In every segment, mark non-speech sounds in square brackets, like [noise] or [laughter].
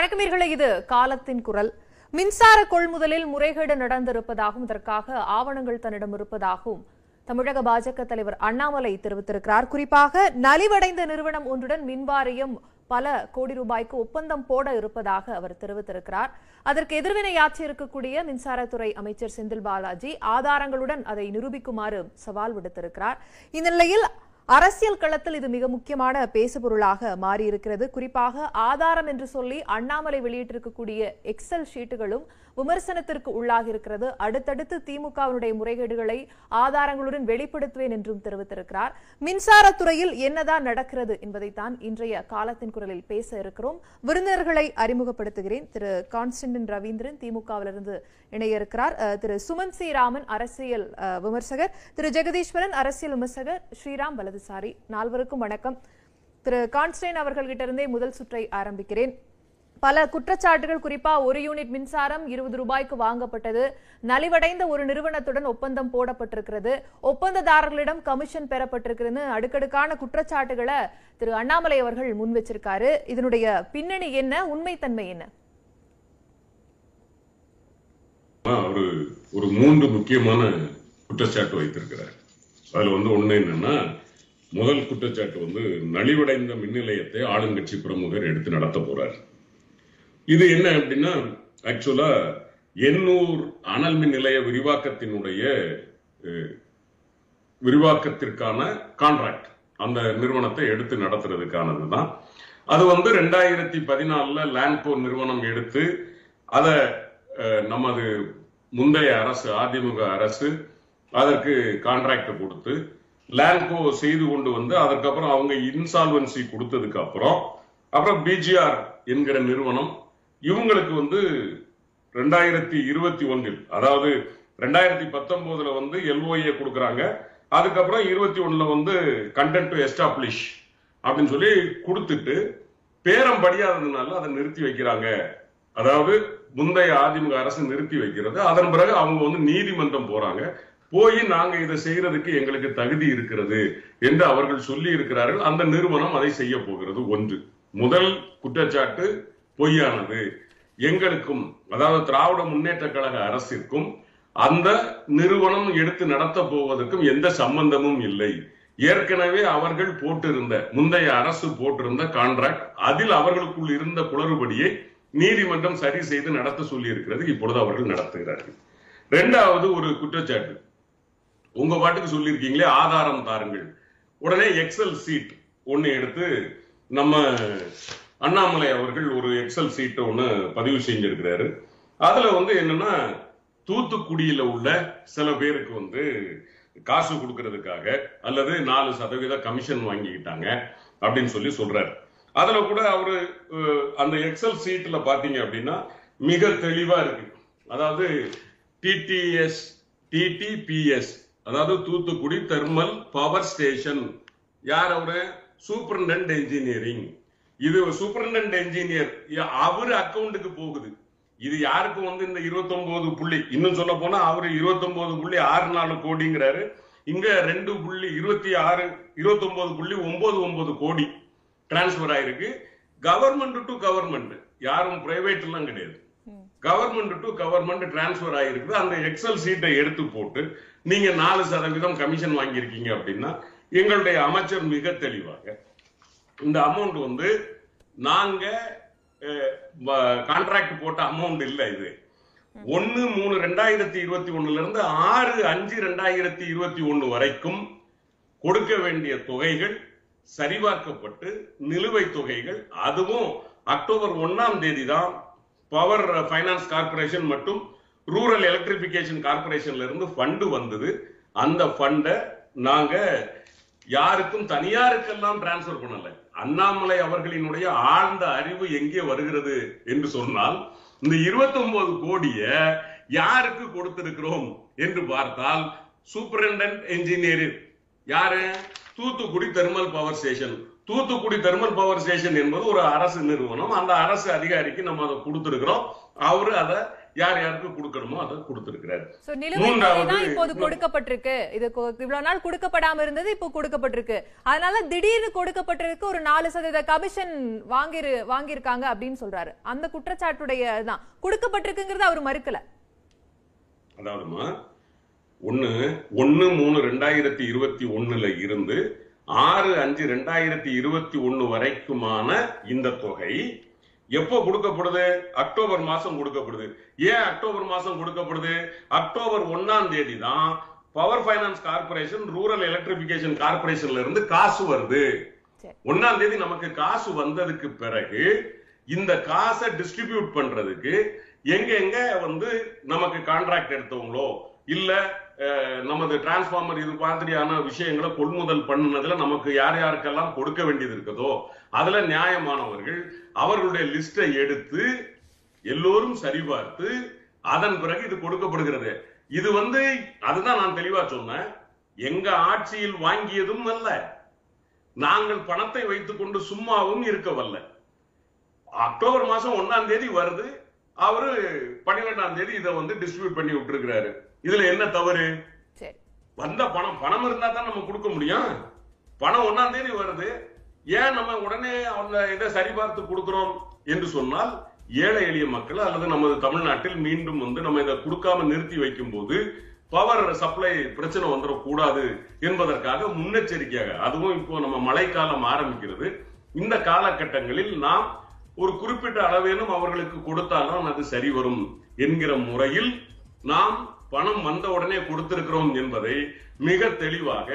வணக்கமீர்களே இது காலத்தின் குரல். மின்சார கொள்முதலில் முறைகேடு நடந்திருப்பதாகவும் இதற்காக ஆவணங்கள் தன்னிடம் இருப்பதாகவும் தமிழக பாஜக தலைவர் அண்ணாமலை தெரிவித்திருக்கிறார். குறிப்பாக நலிவடைந்த நிறுவனம் ஒன்றுடன் மின்வாரியம் பல கோடி ரூபாய்க்கு ஒப்பந்தம் போட இருப்பதாக அவர் தெரிவித்திருக்கிறார். அதற்கு எதிர்வினையாற்றி இருக்கக்கூடிய மின்சாரத்துறை அமைச்சர் செந்தில் பாலாஜி ஆதாரங்களுடன் அதை நிரூபிக்குமாறு சவால் விடுத்திருக்கிறார். இந்நிலையில் அரசியல் களத்தில் இது மிக முக்கியமான பேசுபொருளாக மாறியிருக்கிறது. குறிப்பாக ஆதாரம் என்று சொல்லி அண்ணாமலை வெளியிட்டிருக்கக்கூடிய எக்ஸல் ஷீட்டுகளும் விமர்சனத்திற்கு உள்ளாகி இருக்கிறது. அடுத்தடுத்து திமுகவினுடைய முறைகேடுகளை ஆதாரங்களுடன் வெளிப்படுத்துவேன் என்றும் தெரிவித்திருக்கிறார். மின்சாரத்துறையில் என்னதான் நடக்கிறது என்பதைத்தான் இன்றைய காலத்தின் குரலில் பேச இருக்கிறோம். விருந்தினர்களை அறிமுகப்படுத்துகிறேன். திரு கான்ஸ்டன்டின் ரவீந்திரன் திமுகவிலிருந்து இணைய இருக்கிறார் அஹ், திரு சுமன் சி ராமன் அரசியல் அஹ், விமர்சகர். திரு ஜெகதீஸ்வரன் அரசியல் விமர்சகர். ஸ்ரீராம் வலதுசாரி. நால்வருக்கும் வணக்கம். திரு கான்ஸ்டைன் அவர்கள்கிட்ட இருந்தே முதல் சுற்றை ஆரம்பிக்கிறேன். பல குற்றச்சாட்டுகள் குறிப்பா ஒரு யூனிட் மின்சாரம் இருபது ரூபாய்க்கு வாங்கப்பட்டது. நலிவடைந்த ஒரு நிறுவனத்துடன் ஒப்பந்தம் போடப்பட்டிருக்கிறது. ஒப்பந்ததாரர்களிடம் கமிஷன் பெறப்பட்டிருக்கிறதுன்னு அடுக்கடுக்கான குற்றச்சாட்டுகளை திரு அண்ணாமலை அவர்கள் முன் வச்சிருக்காரு. இதனுடைய பின்னணி என்ன? உண்மைத்தன்மை என்ன? ஒரு ஒரு மூன்று முக்கியமான குற்றச்சாட்டு வைத்திருக்கிறார். அதுல வந்து ஒண்ணு என்னன்னா முதல் குற்றச்சாட்டு வந்து நலிவடைந்த மின் நிலையத்தை ஆளுங்கட்சி பிரமுகர் எடுத்து நடத்த போறாரு. இது என்ன அப்படின்னா ஆக்சுவலா எண்ணூர் அனல் மின் நிலைய விரிவாக்கத்தினுடைய விரிவாக்கத்திற்கான கான்ட்ராக்ட் அந்த நிறுவனத்தை எடுத்து நடத்துறதுக்கானது தான் அது வந்து ரெண்டாயிரத்தி பதினாலுல லேண்ட்கோ நிறுவனம் எடுத்து அதை நமது முந்தைய அரசு அதிமுக அரசு அதற்கு கான்ட்ராக்ட் கொடுத்து லேண்ட்கோ செய்து கொண்டு வந்து அதற்கப்புறம் அவங்க இன்சால்வன்சி கொடுத்ததுக்கு அப்புறம் அப்புறம் பிஜிஆர் என்கிற நிறுவனம் இவங்களுக்கு வந்து ரெண்டாயிரத்தி இருபத்தி ஒன்றில் அதாவது ரெண்டாயிரத்தி பத்தொன்பதுல வந்து எல்ஓஏ கொடுக்குறாங்க. அதுக்கப்புறம் இருபத்தி ஒன்னுல வந்து கண்டென்ட் டு எஸ்டாப்ளிஷ் அப்படின்னு சொல்லி கொடுத்துட்டு பேரம் படியாததுனால அதை நிறுத்தி வைக்கிறாங்க. அதாவது முந்தைய அதிமுக அரசு நிறுத்தி வைக்கிறது. அதன் பிறகு அவங்க வந்து நீதிமன்றம் போறாங்க. போய் நாங்க இதை செய்யறதுக்கு எங்களுக்கு தகுதி இருக்கிறது என்று அவர்கள் சொல்லி இருக்கிறார்கள். அந்த நிறுவனம் அதை செய்ய போகிறது. ஒன்று. முதல் குற்றச்சாட்டு பொய்யானது. எங்களுக்கும் அதாவது திராவிட முன்னேற்ற கழக அரசிற்கும் அந்த நிறுவனம் எடுத்து நடத்த போவதற்கும் எந்த சம்பந்தமும் இல்லை. ஏற்கனவே அவர்கள் போட்டிருந்த முந்தைய அரசு போட்டிருந்த கான்ட்ராக்ட் அதில் அவர்களுக்குள் இருந்த குளறுபடியை நீதிமன்றம் சரி செய்து நடத்த சொல்லி இருக்கிறது இப்பொழுது அவர்கள் நடத்துகிறார்கள். ரெண்டாவது ஒரு குற்றச்சாட்டு. உங்க பாட்டுக்கு சொல்லியிருக்கீங்களே ஆதாரம் தாருங்கள். உடனே எக்ஸல் சீட் ஒன்னு எடுத்து நம்ம அண்ணாமலை அவர்கள் ஒரு எக்ஸல் சீட்டை ஒன்று பதிவு செஞ்சிருக்கிறாரு. அதில் வந்து என்னன்னா தூத்துக்குடியில உள்ள சில பேருக்கு வந்து காசு கொடுக்கறதுக்காக அல்லது நாலு சதவீத கமிஷன் வாங்கிக்கிட்டாங்க அப்படின்னு சொல்லி சொல்றாரு. அதுல கூட அவரு அந்த எக்ஸல் சீட்ல பாத்தீங்க அப்படின்னா மிக தெளிவா இருக்கு. அதாவது டிடிஎஸ் டிடிபிஎஸ் அதாவது தூத்துக்குடி தெர்மல் பவர் ஸ்டேஷன் யார் அவரு? சூப்பரண்டன்ட் இன்ஜினியரிங் இது சூப்பரண்டன்ட் என்ஜினியர் அவர் அக்கவுண்ட்டுக்கு போகுது. இது யாருக்கு வந்து இந்த 29 புள்ளி இன்னும் சொல்ல போனா அவரு 29 புள்ளி ஆறு நாலு கோடிங்கிறாரு. இங்க ரெண்டு புள்ளி இருபத்தி ஆறு 29 புள்ளி ஒன்பது ஒன்பது கோடி டிரான்ஸ்பர் ஆயிருக்கு. கவர்மெண்ட் டு கவர்மெண்ட் யாரும் பிரைவேட் எல்லாம் கிடையாது. கவர்மெண்ட் டு கவர்மெண்ட் டிரான்ஸ்பர் ஆகிருக்குது அந்த எக்ஸல் சீட்டை எடுத்து போட்டு நீங்க நாலு சதவீதம் கமிஷன் வாங்கியிருக்கீங்க அப்படின்னா எங்களுடைய அமைச்சர் மிக தெளிவாக இந்த அமௌண்ட் வந்து நாங்க கான்ட்ராக்ட் போட்ட அமௌண்ட் இல்ல இது. ஒன்னு மூணு ரெண்டாயிரத்தி இருபத்தி ஒண்ணுல இருந்து ஆறு அஞ்சு ரெண்டாயிரத்தி இருபத்தி ஒண்ணு வரைக்கும் கொடுக்க வேண்டிய தொகைகள் சரிபார்க்கப்பட்டு நிலுவைத் தொகைகள் அதுவும் அக்டோபர் ஒன்னாம் தேதி தான் பவர் ஃபைனான்ஸ் கார்பரேஷன் மற்றும் ரூரல் எலக்ட்ரிபிகேஷன் கார்பரேஷன்ல இருந்து ஃபண்டு வந்தது. அந்த ஃபண்டை நாங்க யாருக்கும் தனியாருக்கெல்லாம் டிரான்ஸ்பர் பண்ணலை. அண்ணாமலை அவர்களினுடைய ஆழ்ந்த அறிவு எங்கே வருகிறது என்று சொன்னால் இந்த 29 கோடிய யாருக்கு கொடுத்திருக்கிறோம் என்று பார்த்தால் சூப்பரிண்டன்ட் என்ஜினியரிங் யாரு? Thoothukudi thermal power station Thoothukudi thermal power station என்பது ஒரு அரசு நிறுவனம். அந்த அரசு அதிகாரிக்கு நம்ம அதை கொடுத்திருக்கிறோம். அவரு அதை யார் யாருக்கு கொடுக்கணுமோ அதை கொடுத்திருக்கிறார். மூன்றாவது, இப்போது கொடுக்கப்பட்டிருக்கு. இது இவ்வளவு நாள் கொடுக்கப்படாம இருந்தது இப்போ கொடுக்கப்பட்டிருக்கு. அதனால திடீர்னு கொடுக்கப்பட்டிருக்கு ஒரு நாலு சதவீத கமிஷன் வாங்கிரு வாங்கியிருக்காங்க அப்படின்னு சொல்றாரு. அந்த குற்றச்சாட்டுடைய தான் கொடுக்கப்பட்டிருக்குங்கிறது அவர் மறுக்கல. அதாவதுமா ஒண்ணு ஒண்ணு மூணு ரெண்டாயிரத்தி இருபத்தி ஒண்ணுல இருந்து ஆறு அஞ்சு ரெண்டாயிரத்தி இருபத்தி ஒண்ணு வரைக்குமான இந்த தொகை எப்போ கொடுக்கப்படுது? அக்டோபர் மாசம் கொடுக்கப்படுது. ஏன் அக்டோபர் மாசம் கொடுக்கப்படுது? அக்டோபர் ஒண்ணாம் தேதி தான் power finance corporation rural electrification கார்பரேஷன்ல இருந்து காசு வருது. ஒண்ணாம் தேதி நமக்கு காசு வந்ததுக்கு பிறகு இந்த காசை டிஸ்ட்ரிபியூட் பண்றதுக்கு எங்க எங்க வந்து நமக்கு கான்ட்ராக்ட் எடுத்தவங்களோ இல்ல நமது டிரான்ஸ்பார்மர் இது மாதிரியான விஷயங்களை கொள்முதல் பண்ணினதுல நமக்கு யார் யாருக்கெல்லாம் கொடுக்க வேண்டியது இருக்குதோ அதுல நியாயமானவர்கள் அவர்களுடைய லிஸ்டை எடுத்து எல்லோரும் சரிபார்த்து அதன் பிறகு இது கொடுக்கப்படுகிறது. இது வந்து அதுதான் நான் தெளிவா சொன்னேன். எங்க ஆட்சியில் வாங்கியதும் அல்ல. நாங்கள் பணத்தை வைத்துக் கொண்டு சும்மாவும் இருக்கவல்ல. அக்டோபர் மாசம் ஒன்னாம் தேதி வருது. அவரு பன்னிரெண்டாம் தேதி இதை வந்து டிஸ்ட்ரிபியூட் பண்ணி விட்டுருக்கிறாரு. இதுல என்ன தவறு? வந்த பணம் பணம் இருந்தா தான் நம்ம கொடுக்க முடியும். பணம் ஒண்ணாம் தேதி வருது. ஏன் நம்ம உடனே அந்த இதை சரிபார்த்து கொடுக்கிறோம் என்று சொன்னால் ஏழை எளிய மக்கள் அல்லது நமது தமிழ்நாட்டில் மீண்டும் வந்து நம்ம இதை கொடுக்காம நிறுத்தி வைக்கும் போது பவர் சப்ளை பிரச்சனை வந்துடக்கூடாது என்பதற்காக முன்னெச்சரிக்கையாக அதுவும் இப்போ நம்ம மழைக்காலம் ஆரம்பிக்கிறது. இந்த காலகட்டங்களில் நாம் ஒரு குறிப்பிட்ட அளவேனும் அவர்களுக்கு கொடுத்தால்தான் அது சரி வரும் என்கிற முறையில் நாம் பணம் வந்த உடனே கொடுத்திருக்கிறோம் என்பதை மிக தெளிவாக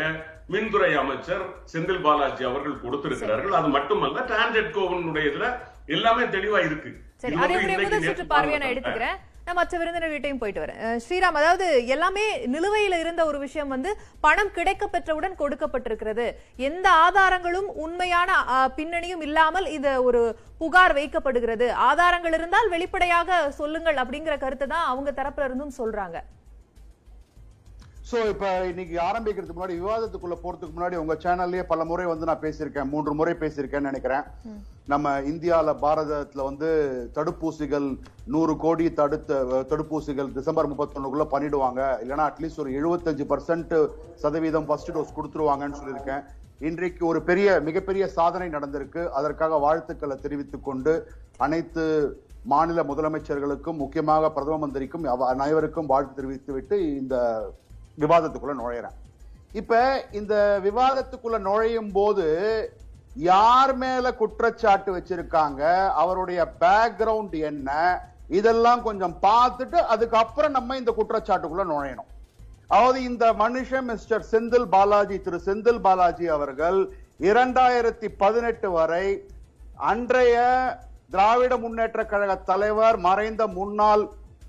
மின்துறை அமைச்சர் செந்தில் பாலாஜி அவர்கள் கொடுத்திருக்கிறார்கள். அது மட்டுமல்ல டிரான்ஜெட்கோவனுடைய இதுல எல்லாமே தெளிவா இருக்கு. நான் பாருங்க. எடுத்துக்கிறேன். நான் மற்ற விருந்தினர்கிட்டையும் போயிட்டு வரேன். ஸ்ரீராம் அதாவது எல்லாமே நிலுவையில இருந்த ஒரு விஷயம் வந்து பணம் கிடைக்க பெற்றவுடன் கொடுக்கப்பட்டிருக்கிறது. எந்த ஆதாரங்களும் உண்மையான பின்னணியும் இல்லாமல் இது ஒரு புகார் வைக்கப்படுகிறது. ஆதாரங்கள் இருந்தால் வெளிப்படையாக சொல்லுங்கள் அப்படிங்கிற கருத்தை தான் அவங்க தரப்புல இருந்தும் சொல்றாங்க. சோ இப்ப இன்னைக்கு ஆரம்பிக்கிறதுக்கு முன்னாடி விவாதத்துக்குள்ள போறதுக்கு முன்னாடி உங்க சேனல்லயே பல முறை வந்து நான் பேசியிருக்கேன். மூன்று முறை பேசியிருக்கேன்னு நினைக்கிறேன். நம்ம இந்தியால பாரதத்துல வந்து தடுப்பூசிகள் நூறு கோடி தடுத்த தடுப்பூசிகள் டிசம்பர் முப்பத்தொன்னுக்குள்ள பண்ணிடுவாங்க. இல்லைன்னா அட்லீஸ்ட் ஒரு எழுபத்தஞ்சு பர்சன்ட் சதவீதம் ஃபர்ஸ்ட் டோஸ் கொடுத்துருவாங்கன்னு சொல்லியிருக்கேன். இன்றைக்கு ஒரு பெரிய மிகப்பெரிய சாதனை நடந்திருக்கு. அதற்காக வாழ்த்துக்களை தெரிவித்துக் கொண்டு அனைத்து மாநில முதலமைச்சர்களுக்கும் முக்கியமாக பிரதம மந்திரிக்கும் அனைவருக்கும் வாழ்த்து தெரிவித்துவிட்டு இந்த விவாதத்துக்குள்ள நுழையிறேன். இப்ப இந்த விவாதத்துக்குள்ள நுழையும் போது யார் மேல குற்றச்சாட்டு வச்சிருக்காங்க அவருடைய பேக்ரவுண்ட் என்ன இதெல்லாம் கொஞ்சம் பார்த்துட்டு அதுக்கப்புறம் நம்ம இந்த குற்றச்சாட்டுக்குள்ள நுழையணும். அதாவது இந்த மனுஷன் மிஸ்டர் செந்தில் பாலாஜி திரு செந்தில் பாலாஜி அவர்கள் இரண்டாயிரத்தி பதினெட்டு வரை அன்றைய திராவிட முன்னேற்ற கழக தலைவர் மறைந்த முன்னாள்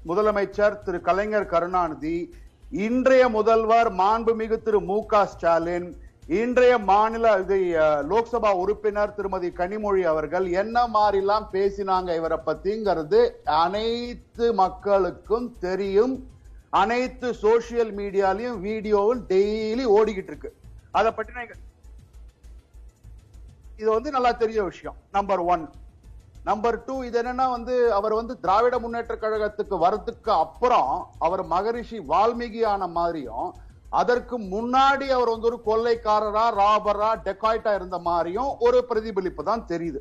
முதலமைச்சர் திரு கலைஞர் கருணாநிதி இன்றைய முதல்வர் மாண்புமிகு திரு மு க ஸ்டாலின் இன்றைய மாநில இது லோக்சபா உறுப்பினர் திருமதி கனிமொழி அவர்கள் என்ன மாதிரிலாம் பேசினாங்க இவரை பத்திங்கிறது அனைத்து மக்களுக்கும் தெரியும். அனைத்து சோசியல் மீடியாலையும் வீடியோவும் டெய்லி ஓடிக்கிட்டு இருக்கு. அதை பற்றின இது வந்து நல்லா தெரிய விஷயம். Number one. நம்பர் டூ இது என்னன்னா வந்து அவர் வந்து திராவிட முன்னேற்ற கழகத்துக்கு வரதுக்கு அப்புறம் அவர் மகரிஷி வால்மீகி ஆன மாதிரியும் அதற்கு முன்னாடி அவர் வந்து ஒரு கொள்ளைக்காரரா ராபரா டெக்காய்டா இருந்த மாதிரியும் ஒரு பிரதிபலிப்பு தான் தெரியுது.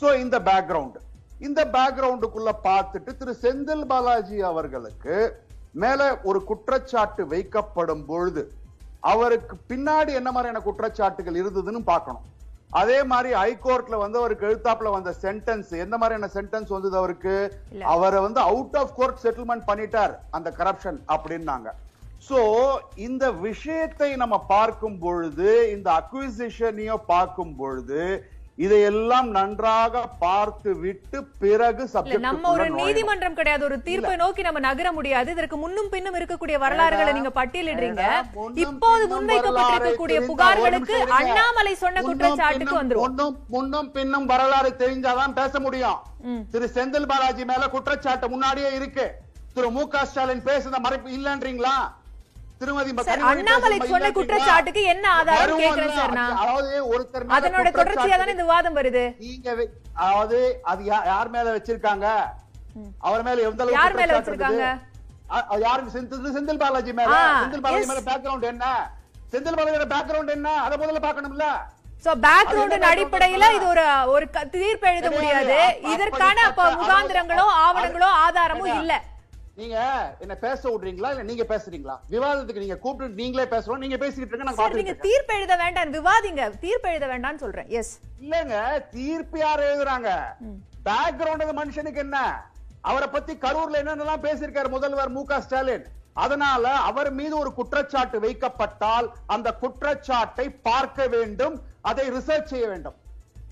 ஸோ இந்த பேக்ரவுண்ட் இந்த பேக்ரவுண்டுக்குள்ள பார்த்துட்டு திரு செந்தில் பாலாஜி அவர்களுக்கு மேல ஒரு குற்றச்சாட்டு வைக்கப்படும் பொழுது அவருக்கு பின்னாடி என்ன மாதிரியான குற்றச்சாட்டுகள் இருந்ததுன்னு பார்க்கணும். அதே மாதிரி ஹைகோர்ட்ல வந்து அவருக்கு எழுத்தாப்புல வந்த சென்டென்ஸ் எந்த மாதிரியான சென்டென்ஸ் வந்தது அவருக்கு. அவரை வந்து அவுட் ஆஃப் கோர்ட் செட்டில்மெண்ட் பண்ணிட்டார் அந்த கரப்ஷன் அப்படின்னாங்க சோ இந்த விஷயத்தை நம்ம பார்க்கும் பொழுது இந்த அக்விசிஷனையும் பார்க்கும் பொழுது இதையெல்லாம் நன்றாக பார்த்து விட்டு பிறகு நம்ம ஒரு நீதிமன்றம் கிடையாது. ஒரு தீர்ப்பை நோக்கி நம்ம நகர முடியாது. இதற்கு முன்னும் பின்னும் இருக்கக்கூடிய வரலாறுகளை நீங்க பட்டியலிடுறீங்க. இப்போது முன்வைக்கப்பட்டிருக்கக்கூடிய புகார்களுக்கு. அண்ணாமலை சொன்ன குற்றச்சாட்டுக்கு வந்துரும் முன்னும் முன்னும் பின்னும் வரலாறு தெரிஞ்சாதான் பேச முடியும். திரு செந்தில் பாலாஜி மேல குற்றச்சாட்டு முன்னாடியே இருக்கு. திரு மு க ஸ்டாலின் பேசுன மறைப்பு இல்லன்றீங்களா? திருமதி அண்ணாமலை சொன்ன? குற்றச்சாட்டுக்கு என்ன ஆதாரம் வருவோம்ல, கேட்கிறேன் சார் நான்? அதாவது ஒருத்தர் மேல அதனோட தொடர்ச்சியா தானே குற்றச்சாட்டு இந்த விவாதம் வருது? நீங்க வை- அதாவது அது யார் மேல வச்சிருக்காங்க? அவர் மேல எந்த அளவுக்கு யார் மேல வச்சிருக்காங்க? யாருக்கு? செந்தில் பாலாஜி மேல. செந்தில் பாலாஜி. மேல பேக்ரவுண்ட் என்ன? செந்தில் பாலாஜியோட பேக்ரவுண்ட் என்ன? அத முதல்ல பார்க்கணும்ல? சோ அடிப்படையில இது ஒரு ஒரு தீர்ப்பு எழுத. முடியாது. இதற்கான முகாந்திரங்களோ ஆவணங்களோ ஆதாரமோ ஏங்க, இல்ல. நீங்க என்ன பேச விடுறீங்களா? இல்ல நீங்க பேசுறீங்களா? விவாதத்துக்கு நீங்க கூப்பிட்டு நீங்களே பேசணும் நீங்க பேசிக்கிட்டு இருக்க நான் நீங்க. தீர்ப்பு எழுத வேண்டாம். விவாதிங்க. தீர்ப்பு எழுத வேண்டாம்னு சொல்றேன். எஸ் இல்லங்க தீர்ப்பு யார் எழுதுறாங்க? பேக்ரவுண்ட் மனுஷனுக்கு என்ன? அவரை பத்தி கரூர்ல என்னென்னலாம் பேசியிருக்காரு முதல்வர் மு ஸ்டாலின்? அதனால அவர் மீது ஒரு குற்றச்சாட்டு வைக்கப்பட்டால் அந்த குற்றச்சாட்டை பார்க்க வேண்டும் அதை ரிசர்ச் செய்ய வேண்டும்.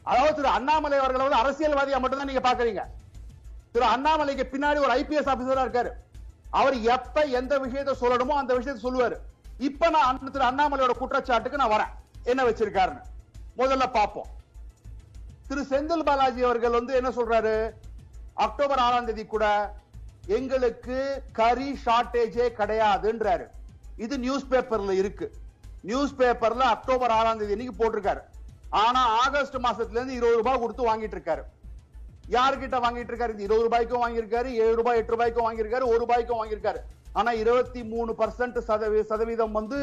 அதாவது திரு அண்ணாமலை அவர்களை அரசியல்வாதியா மட்டும்தான் நீங்க பாக்குறீங்க. திரு அண்ணாமலைக்கு பின்னாடி ஒரு ஐபிஎஸ் ஆபீசரா இருக்காரு. அவர் எப்ப எந்த விஷயத்தை சொல்லணுமோ அந்த விஷயத்தை சொல்லுவாரு. இப்ப நான் திரு அண்ணாமலையோட குற்றச்சாட்டுக்கு நான் வரேன். என்ன வச்சிருக்காருன்னு. முதல்ல பார்ப்போம். திரு செந்தில் பாலாஜி அவர்கள் வந்து என்ன சொல்றாரு? அக்டோபர் ஆறாம் தேதி கூட எங்களுக்கு கறி ஷார்டேஜே கிடையாதுன்றாரு. இது நியூஸ் பேப்பர்ல இருக்கு. நியூஸ் பேப்பர்ல அக்டோபர் ஆறாம் தேதி இன்னைக்கு போட்டிருக்காரு. ஆனா ஆகஸ்ட் மாசத்துல இருந்து இருபது ரூபாய் கொடுத்து வாங்கிட்டு இருக்காரு. யாருக்கிட்ட வாங்கிட்டு இருக்காரு இருபது ரூபாய்க்கும் வாங்கியிருக்காரு ஏழு ரூபாய் எட்டு ரூபாய்க்கும் வாங்கியிருக்காரு ஒரு ரூபாய்க்கும் வாங்கியிருக்காரு. ஆனா இருபத்தி மூணு பர்சன்ட் சதவீதம் வந்து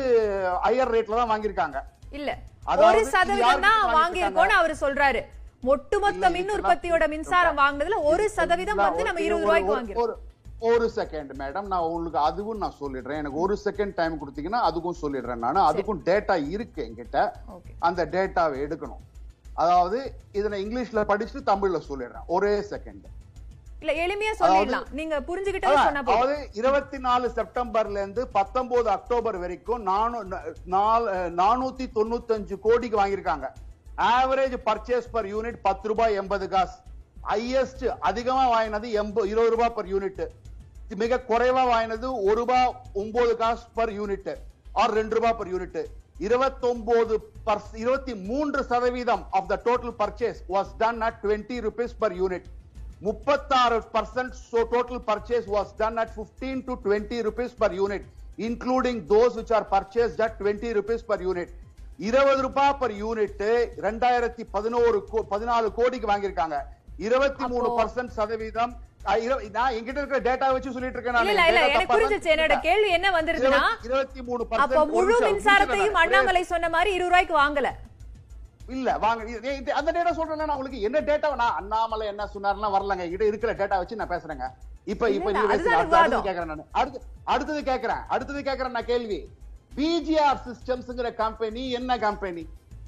ஹையர் ரேட்ல தான் வாங்கியிருக்காங்க. இல்ல. ஒரு சதவீதம் தான் வாங்கியிருக்கோம்னு அவர் சொல்றாரு. ஒட்டுமொத்த மின் உற்பத்தியோட மின்சாரம் வாங்குனதுல ஒரு சதவீதம் வந்து நம்ம இருபது ரூபாய்க்கு வாங்கிருக்கோம். ஒரு- செகண்ட் மேடம் நான் உங்களுக்கு அதுவும் நான் சொல்லிடுறேன். எனக்கு ஒரு செகண்ட் டைம் கொடுத்தீங்கன்னா அதுக்கும் சொல்லிடுறேன் நான். அதுக்கும் டேட்டா இருக்கு என்கிட்ட. அந்த டேட்டாவை எடுக்கணும். அதாவது இதை நான் இங்கிலீஷ்ல படிச்சு தமிழ்ல சொல்லிடுறேன். ஒரே செகண்ட் இல்ல எளிமையா சொல்லிடலாம். நீங்க புரிஞ்சுகிட்டது சொன்ன அதாவது இருபத்தி நாலு செப்டம்பர்ல இருந்து பத்தொன்பது அக்டோபர் வரைக்கும் நானூத்தி தொண்ணூத்தஞ்சு கோடிக்கு வாங்கியிருக்காங்க. ஆவரேஜ் பர்ச்சேஸ் பர் யூனிட் பத்து ரூபாய் எண்பது காசு. ஹையஸ்ட் அதிகமா வாங்கினது எண்பது இருபது ரூபாய் பர் யூனிட் மிக குறைவா வாங்கினது ஒரு ரூபாய் ஒன்பது காசு பர் யூனிட் ஆர் ரெண்டு ரூபாய் பர் யூனிட் இருபத்தொன்பது இருபத்தி மூன்று சதவீதம் of the total purchase was done at twenty rupees per unit முப்பத்தாறு percent total purchase was done at fifteen to twenty rupees per unit including those which are purchased at twenty rupees per unit இருபது ரூபாய் per unit ரெண்டாயிரத்தி பதினோரு பதினாலு கோடிக்கு வாங்கியிருக்காங்க. இருபத்தி மூணு பர்சன்ட் சதவீதம் நான் எங்கிட்ட இருக்கிற டேட்டா வச்சு சொல்லிட்டு இருக்கேன் இல்ல இல்ல இல்ல எனக்கு புரிஞ்சிச்சு. என்னோட கேள்வி என்ன வந்திருக்குன்னா இருபத்தி மூணு அப்ப முழு மின்சாரத்தையும் அண்ணாமலை சொன்ன மாதிரி இருபது ரூபாய்க்கு வாங்கல. இல்ல வாங்க அந்த டேட்டா சொல்றேன் நான் உங்களுக்கு என்ன டேட்டா நான் அண்ணாமலை என்ன சொன்னாருன்னா வரலங்க. இருக்கிற டேட்டா வச்சு நான் பேசுறேங்க. இப்ப இப்ப அடுத்தது. கேக்குறேன் நான். அடுத்து அடுத்தது கேக்குறேன். அடுத்தது கேக்குறேன் நான் கேள்வி. பிஜிஆர் சிஸ்டம்ஸ்ங்கிற கம்பெனி என்ன கம்பெனி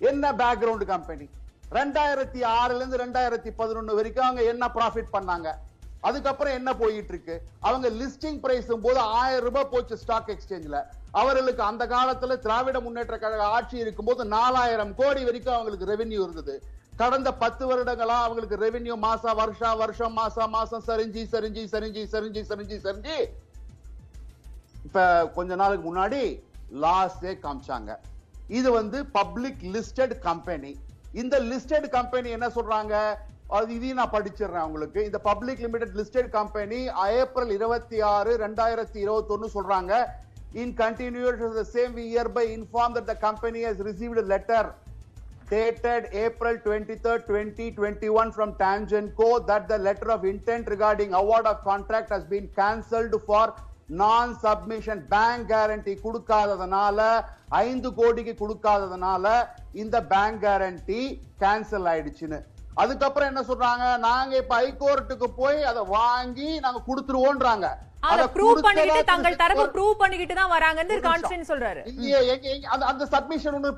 என்ன பேக்ரவுண்ட் கம்பெனி ரெண்டாயிரத்தி ஆறுல இருந்து ரெண்டாயிரத்தி பதினொன்னு வரைக்கும் அவங்க என்ன ப்ராஃபிட் பண்ணாங்க? அதுக்கப்புறம் என்ன போயிட்டு இருக்கு அவங்க லிஸ்டிங் பிரைஸும் போது ஆயிரம் ரூபாய் போச்சு ஸ்டாக் எக்ஸ்சேஞ்ச்ல அவர்களுக்கு அந்த காலத்துல திராவிட முன்னேற்ற கழக ஆட்சி இருக்கும்போது நாலாயிரம் கோடி வரைக்கும் அவங்களுக்கு ரெவென்யூ இருந்தது. கடந்த பத்து வருடங்களா அவங்களுக்கு ரெவென்யூ மாசா வருஷா வருஷம் மாசா மாசம் சரிஞ்சு சரிஞ்சு சரிஞ்சு சரிஞ்சு சரிஞ்சு சரிஞ்சி. இப்ப கொஞ்ச நாளுக்கு முன்னாடி லாஸ்டே காமிச்சாங்க. இது வந்து பப்ளிக் லிஸ்டட் கம்பெனி இந்த லிஸ்டட் கம்பெனி என்ன சொல்றாங்க? அது இதையும் நான் படிச்சிடுறேன் உங்களுக்கு இந்த public limited listed company April இருபத்தி ஆறு ரெண்டாயிரத்தி இருபத்தொன்னு சொல்றாங்க in continues the same year by inform that the company has received letter dated April twenty dated twenty 23rd, 2021 from Tangenco that the letter of intent regarding award of contract has been cancelled for non submission bank guarantee கொடுக்காததுனால ஐந்து கோடிக்கு கொடுக்காததுனால இந்த bank guarantee cancel ஆயிடுச்சுன்னு அதுக்கப்புறம் என்ன சொல்றாங்க? நாங்க இப்ப ஹைகோர்ட்டுக்கு போய் அதை வாங்கி நாங்க கொடுத்துருவோன்றாங்க. அத ப்ரூவ் கொடுத்ததா தங்கள் திரு- தரப்பு ப்ரூவ் பண்ணிக்கிட்டு தான் வராங்கன்னு. கான்ஸ்டன்ட் சொல்றாரு. அந்த அந்த submission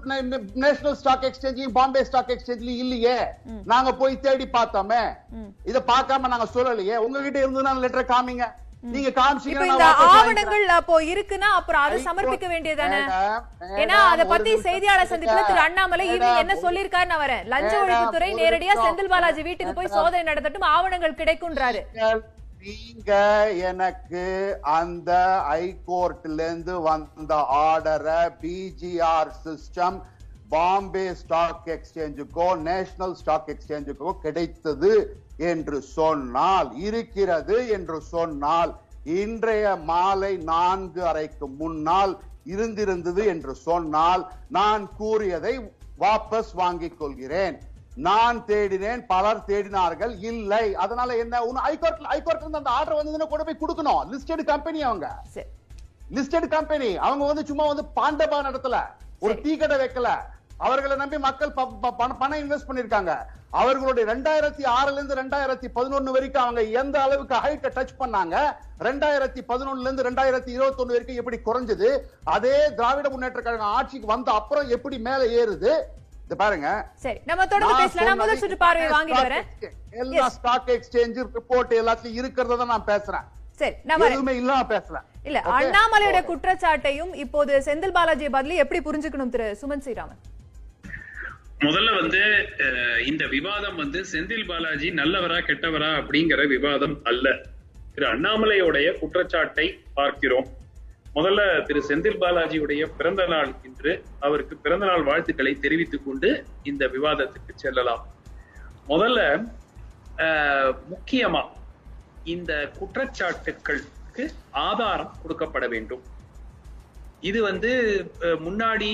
National Stock Exchange Bombay Stock எக்ஸ்சேஞ்ச்லயும் இல்லையே. நாங்க போய் தேடி பார்த்தோமே. இத பார்க்காம நாங்க சொல்லலையே. உங்ககிட்ட இருந்ததுன்னா லெட்டர் காமிங்க. நீங்க இப்ப காமிச்சீங்கன்னா இந்த ஆவணங்கள் அப்போ இருக்குன்னா அப்புறம் அதை சமர்ப்பிக்க வேண்டியதானே ஏன்னா அத பத்தி செய்தியாளர் சந்திப்புல திரு அண்ணாமலை ஈவினிங் என்ன நான் வரேன். லஞ்ச ஒழிப்புத்துறை நேரடியா. செந்தில் பாலாஜி வீட்டுக்கு போய். சோதனை நடத்தட்டும் ஆவணங்கள் கிடைக்கும்ன்றாரு. நீங்க எனக்கு அந்த ஹைகோர்ட்ல இருந்து வந்த ஆர்டரை பிஜிஆர் சிஸ்டம் பாம்பே ஸ்டாக் எக்ஸ்சேஞ்சுக்கோ நேஷனல் ஸ்டாக் எக்ஸ்சேஞ்சுக்கோ கிடைத்தது என்று சொன்னால் இருக்கிறது என்று சொன்னால் இன்றைய மாலை நான்கு அறைக்கு முன்னால் இருந்திருந்தது என்று சொன்னால் நான் கூறியதை வாபஸ் வாங்கிக் கொள்கிறேன். நான் தேடினேன் பலர் தேடினார்கள் இல்லை. அதனால என்ன? உன் ஹைகோர்ட் ஹைகோர்ட்ல இருந்து அந்த ஆர்டர் வந்ததுன்னு கொண்டு போய் கொடுக்கணும். லிஸ்டட் கம்பெனி அவங்க. லிஸ்டட் கம்பெனி அவங்க வந்து சும்மா வந்து பாண்டபா நடத்தல. ஒரு. டீ கடை வைக்கல. அவர்களை நம்பி மக்கள் பணம் இன்வெஸ்ட் பண்ணிருக்காங்க அவர்களுடைய ரெண்டாயிரத்தி ஆறுல இருந்து ரெண்டாயிரத்தி பதினொன்னு வரைக்கும் அவங்க எந்த அளவுக்கு ஹைட்டை டச் பண்ணாங்க ரெண்டாயிரத்தி பதினொன்னுல இருந்து ரெண்டாயிரத்தி இருபத்தி ஒண்ணு வரைக்கும் எப்படி குறைஞ்சது அதே திராவிட முன்னேற்ற கழகம் ஆட்சிக்கு வந்த அப்புறம் எப்படி மேல ஏறுது பாருங்க. எல்லா ஸ்டாக் எக்ஸ்சேஞ்ச் ரிப்போர்ட் எல்லாத்தையும் இருக்கிறத நான் பேசுறேன். எதுவுமே இல்லாம பேசல இல்ல Okay? அண்ணாமலையோட குற்றச்சாட்டையும் இப்போது செந்தில் பாலாஜி பதிலி எப்படி புரிஞ்சுக்கணும் திரு சுமன் ஸ்ரீராமன்? முதல்ல வந்து இந்த விவாதம் வந்து செந்தில் பாலாஜி நல்லவரா கெட்டவரா அப்படிங்கிற விவாதம் அல்ல. திரு அண்ணாமலையுடைய குற்றச்சாட்டை பார்க்கிறோம். முதல்ல திரு செந்தில் பாலாஜியுடைய பிறந்த நாள் இன்று அவருக்கு பிறந்த நாள் வாழ்த்துக்களை தெரிவித்துக் கொண்டு இந்த விவாதத்துக்கு செல்லலாம். முதல்ல முக்கியமா இந்த குற்றச்சாட்டுக்களுக்கு ஆதாரம் கொடுக்கப்பட வேண்டும். இது வந்து முன்னாடி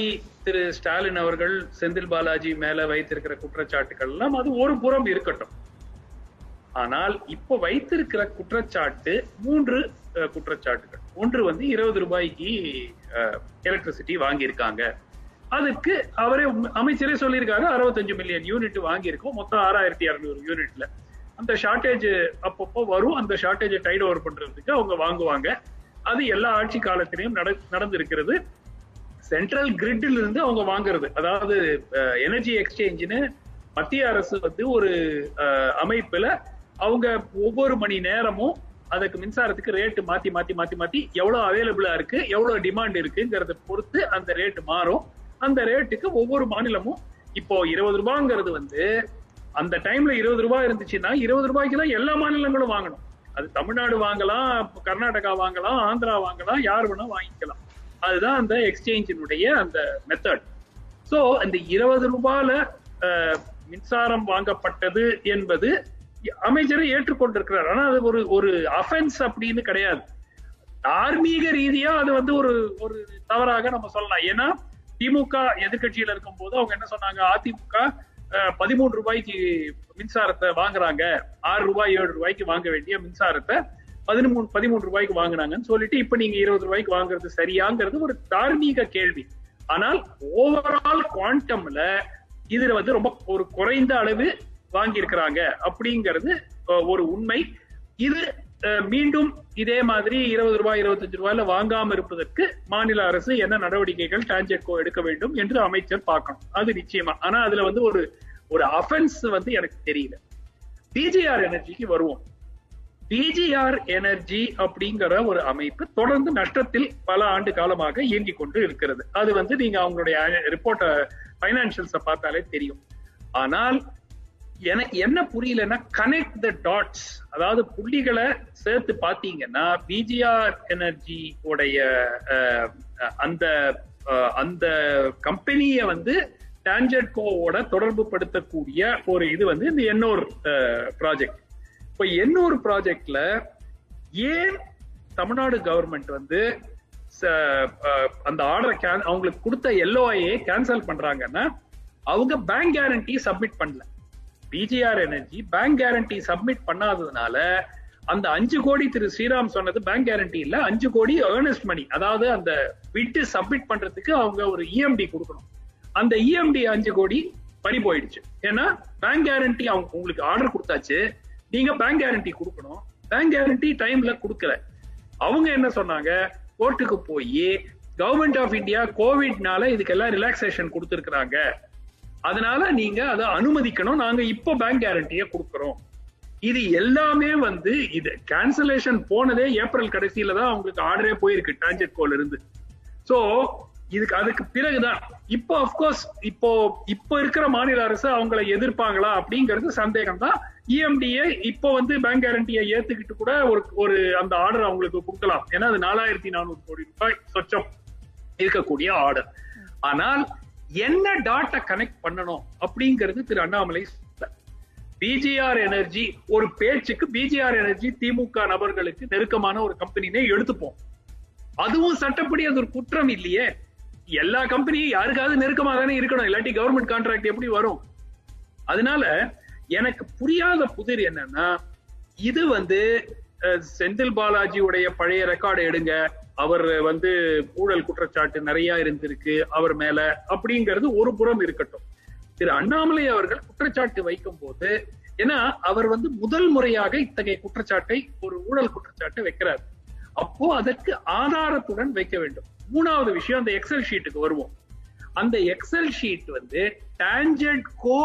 திரு ஸ்டாலின் அவர்கள் செந்தில் பாலாஜி மேல வைத்திருக்கிற குற்றச்சாட்டுகள் எல்லாம் அது ஒரு புறம் இருக்கட்டும். ஆனால் இப்போ வைத்திருக்கிற குற்றச்சாட்டு மூன்று குற்றச்சாட்டுகள். ஒன்று வந்து இருபது ரூபாய்க்கு எலக்ட்ரிசிட்டி வாங்கியிருக்காங்க. அதுக்கு அவரே அமைச்சரே சொல்லியிருக்காங்க அறுபத்தஞ்சு மில்லியன் யூனிட் வாங்கியிருக்கோம். மொத்தம் ஆறாயிரத்தி இரநூறு யூனிட்ல அந்த ஷார்டேஜ் அப்பப்போ வரும். அந்த ஷார்டேஜை டைட் ஓவர் பண்றதுக்கு அவங்க வாங்குவாங்க. அது எல்லா ஆட்சி காலத்திலையும் நட நடந்திருக்கிறது. சென்ட்ரல் கிரிட்ல இருந்து அவங்க வாங்குறது. அதாவது எனர்ஜி எக்ஸ்சேஞ்சுன்னு மத்திய அரசு வந்து ஒரு அமைப்புல அவங்க ஒவ்வொரு மணி நேரமும் அதுக்கு மின்சாரத்துக்கு ரேட்டு மாத்தி மாத்தி மாத்தி மாத்தி எவ்வளவு அவைலபிளா இருக்கு எவ்வளவு டிமாண்ட் இருக்குங்கிறத பொறுத்து அந்த ரேட்டு மாறும். அந்த ரேட்டுக்கு ஒவ்வொரு மாநிலமும் இப்போ இருபது ரூபாங்கிறது வந்து அந்த டைம்ல இருபது ரூபாய் இருந்துச்சுன்னா இருபது ரூபாய்க்கு தான் எல்லா மாநிலங்களும் வாங்கணும். அது தமிழ்நாடு வாங்கலாம் கர்நாடகா வாங்கலாம் ஆந்திரா வாங்கலாம் யார் வேணா வாங்கிக்கலாம். அதுதான் அந்த எக்ஸ்சேஞ்சினுடைய அந்த மெத்தட் ஸோ அந்த இருபது ரூபாயில மின்சாரம் வாங்கப்பட்டது என்பது அமைச்சரை ஏற்றுக்கொண்டிருக்கிறார். ஆனா அது ஒரு ஒரு அஃபென்ஸ் அப்படின்னு கிடையாது. தார்மீக ரீதியா அது வந்து ஒரு ஒரு தவறாக நம்ம சொல்லலாம். ஏன்னா திமுக எதிர்க்கட்சியில இருக்கும் போது அவங்க என்ன சொன்னாங்க? அதிமுக அஹ், பதிமூன்று ரூபாய்க்கு மின்சாரத்தை வாங்குறாங்க. ஆறு ரூபாய் ஏழு ரூபாய்க்கு வாங்க வேண்டிய மின்சாரத்தை பதிமூணு பதிமூன்று ரூபாய்க்கு வாங்கினாங்கன்னு சொல்லிட்டு இப்ப நீங்க இருபது ரூபாய்க்கு வாங்குறது சரியாங்கிறது ஒரு தார்மீக கேள்வி. ஆனால் ஓவரால் குவாண்டம்ல இதுல வந்து ரொம்ப ஒரு குறைந்த அளவு வாங்கி இருக்கிறாங்க அப்படிங்கிறது ஒரு உண்மை. இது அஹ், மீண்டும் இதே மாதிரி இருபது ரூபாய் இருபத்தஞ்சு ரூபாயில வாங்காம இருப்பதற்கு மாநில அரசு என்ன நடவடிக்கைகள் டான்ஜெட்கோ எடுக்க வேண்டும் என்று அமைச்சர் பார்க்கணும். அது நிச்சயமா. ஆனா அதுல வந்து ஒரு ஒரு அஃபென்ஸ் வந்து எனக்கு தெரியல. பிஜிஆர் எனர்ஜிக்கு வருவோம். பிஜிஆர் எனர்ஜி அப்படிங்கிற ஒரு அமைப்பு தொடர்ந்து நஷ்டத்தில் பல ஆண்டு காலமாக இயங்கிக் கொண்டு இருக்கிறது. அது வந்து நீங்க அவங்களுடைய ரிப்போர்ட்ட பைனான்சியல்ஸ பார்த்தாலே தெரியும். ஆனால் எனக்கு என்ன புரியலன்னா கனெக்ட் த டாட்ஸ் அதாவது புள்ளிகளை சேர்த்து பாத்தீங்கன்னா பிஜிஆர் எனர்ஜி உடைய அஹ், அந்த அஹ், அந்த கம்பெனியை வந்து டான்ஜெட்கோவோட தொடர்பு படுத்தக்கூடிய ஒரு இது வந்து இந்த எண்ணூர் ப்ராஜெக்ட் இப்ப எண்ணூர் ப்ராஜெக்ட்ல ஏன் தமிழ்நாடு கவர்மெண்ட் வந்து ச- அந்த ஆர்டரை அவங்களுக்கு கொடுத்த எல்ஓஐயை கேன்சல் பண்றாங்கன்னா அவங்க பேங்க் கேரண்டி சப்மிட் பண்ணல. BGR energy bank guarantee submit பண்ணாததுனால அந்த அஞ்சு கோடி திரு ஸ்ரீராம் சொன்னது பேங்க் கேரண்டி இல்ல அஞ்சு கோடி ஏர்னஸ்ட் மணி அதாவது அந்த விட்டு சப்மிட் பண்றதுக்கு அவங்க ஒரு இஎம்டி கொடுக்கணும். அந்த இஎம்டி அஞ்சு கோடி பறி போயிடுச்சு. ஏன்னா பேங்க் கேரண்டி அவங்க உங்களுக்கு ஆர்டர் கொடுத்தாச்சு. நீங்க பேங்க் கேரண்டி கொடுக்கணும். பேங்க் கேரண்டி டைம்ல கொடுக்கல. அவங்க என்ன சொன்னாங்க? கோர்ட்டுக்கு போய் கவர்மெண்ட் ஆஃப் இந்தியா கோவிட்னால இதுக்கெல்லாம் ரிலாக்ஸேஷன் கொடுத்துருக்குறாங்க. அதனால நீங்க அதை அனுமதிக்கணும். நாங்க இப்போ பேங்க் கேரண்டிய கொடுக்கறோம். இது எல்லாமே வந்து இது கேன்சலேஷன் போனதே ஏப்ரல் கடைசியில தான் அவங்களுக்கு ஆர்டரே போயிருக்கு டான்ஜெட் கோல இருந்து. சோ இதுக்கு அதுக்கு பிறகுதான். இப்போ அப்கோர்ஸ் இப்போ இப்போ இருக்கிற மாநில அரசு அவங்களை எதிர்ப்பாங்களா அப்படிங்கிறது சந்தேகம் தான் இஎம்டிஏ இப்போ வந்து பேங்க் கேரண்டியை ஏத்துக்கிட்டு கூட ஒரு ஒரு அந்த ஆர்டர் அவங்களுக்கு கொடுக்கலாம். ஏன்னா அது நாலாயிரத்தி நானூறு கோடி ரூபாய் சொச்சம் இருக்கக்கூடிய ஆர்டர் ஆனால் என்ன டாட்டா கனெக்ட் பண்ணணும் அப்படிங்கிறது திரு அண்ணாமலை பிஜிஆர் எனர்ஜி ஒரு பேச்சுக்கு பிஜிஆர் எனர்ஜி திமுக நபர்களுக்கு நெருக்கமான ஒரு கம்பெனினே எடுத்துப்போம். அதுவும் சட்டப்படி அது ஒரு குற்றம் இல்லையே. எல்லா கம்பெனியும் யாருக்காவது நெருக்கமா தானே இருக்கணும். இல்லாட்டி கவர்மெண்ட் கான்ட்ராக்ட் எப்படி வரும்? அதனால எனக்கு புரியாத புதிர் என்னன்னா இது வந்து அஹ், செந்தில் பாலாஜியுடைய பழைய ரெக்கார்டு எடுங்க. அவர் வந்து ஊழல் குற்றச்சாட்டு நிறைய இருந்திருக்கு அவர் மேல அப்படிங்கிறது ஒரு புறம் இருக்கட்டும். திரு அண்ணாமலை அவர்கள் குற்றச்சாட்டு வைக்கும் போது ஏன்னா அவர் வந்து முதல் முறையாக இத்தகைய குற்றச்சாட்டை ஒரு ஊழல் குற்றச்சாட்டை வைக்கிறார். அப்போ அதற்கு ஆதாரத்துடன் வைக்க வேண்டும். மூணாவது விஷயம் அந்த எக்ஸல் ஷீட்டுக்கு வருவோம். அந்த எக்ஸல் ஷீட் வந்து டான்ஜென்ட் கோ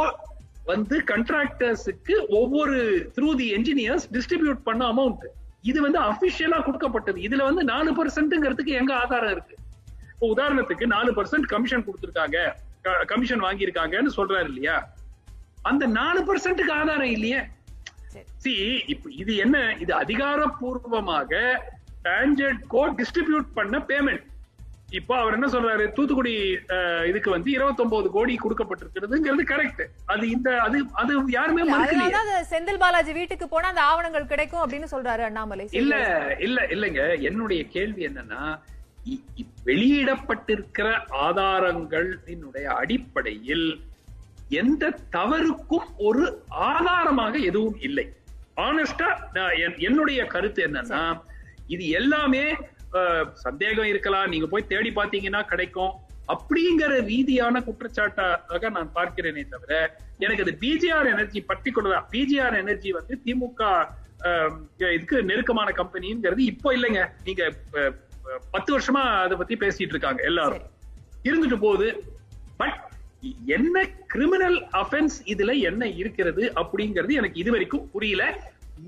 வந்து கண்ட்ராக்டர்ஸுக்கு ஒவ்வொரு த்ரூ தி என்ஜினியர்ஸ் டிஸ்ட்ரிபியூட் பண்ண அமௌண்ட் இது வந்து அபிஷியலா கொடுக்கப்பட்டது. இதுல வந்து நாலு பர்சன்ட்ங்கிறதுக்கு எங்க ஆதாரம் இருக்கு? இப்போ உதாரணத்துக்கு நாலு பர்சன்ட் கமிஷன் கொடுத்துருக்காங்க. கமிஷன் வாங்கியிருக்காங்கன்னு சொல்றாரு இல்லையா? அந்த நாலு பர்சன்ட்டுக்கு ஆதாரம் இல்லையே. சி இது என்ன? இது அதிகாரப்பூர்வமாக டான்ஜென்ட் கோட் டிஸ்ட்ரிபியூட் பண்ண பேமெண்ட் இப்போ அவர் என்ன சொல்றாரு? தூத்துக்குடி இதுக்கு வந்து 29 கோடி கொடுக்கப்பட்டிருக்கிறதுங்கிறது கரெக்ட் அது இந்த அது அது யாருமே அந்த செந்தில் பாலாஜி வீட்டுக்கு போனா அந்த ஆவணங்கள் கிடைக்கும் அப்படின்னு சொல்றாரு அண்ணாமலை. இல்ல இல்ல இல்லைங்க. என்னுடைய கேள்வி என்னன்னா வெளியிடப்பட்டிருக்கிற ஆதாரங்களினுடைய அடிப்படையில் எந்த தவறுக்கும் ஒரு ஆதாரமாக எதுவும் இல்லை. ஆனஸ்டா என்னுடைய கருத்து என்னன்னா இது எல்லாமே சந்தேகம் இருக்கலாம். நீங்க போய் தேடி பார்த்தீங்கன்னா கிடைக்கும். அப்படிங்கிற ரீதியான குற்றச்சாட்டாக நான் பார்க்கிறேனே தவிர எனக்கு அது பிஜிஆர் எனர்ஜி பர்டிகுலரா பிஜிஆர் எனர்ஜி வந்து திமுக இதுக்கு நெருக்கமான கம்பெனிங்கிறது இப்போ இல்லைங்க. நீங்க பத்து வருஷமா அதை பத்தி பேசிட்டு இருக்காங்க எல்லாரும். இருந்துட்டு போகுது. பட் என்ன கிரிமினல் அஃபென்ஸ் இதுல என்ன இருக்கிறது அப்படிங்கிறது எனக்கு இது வரைக்கும் புரியல.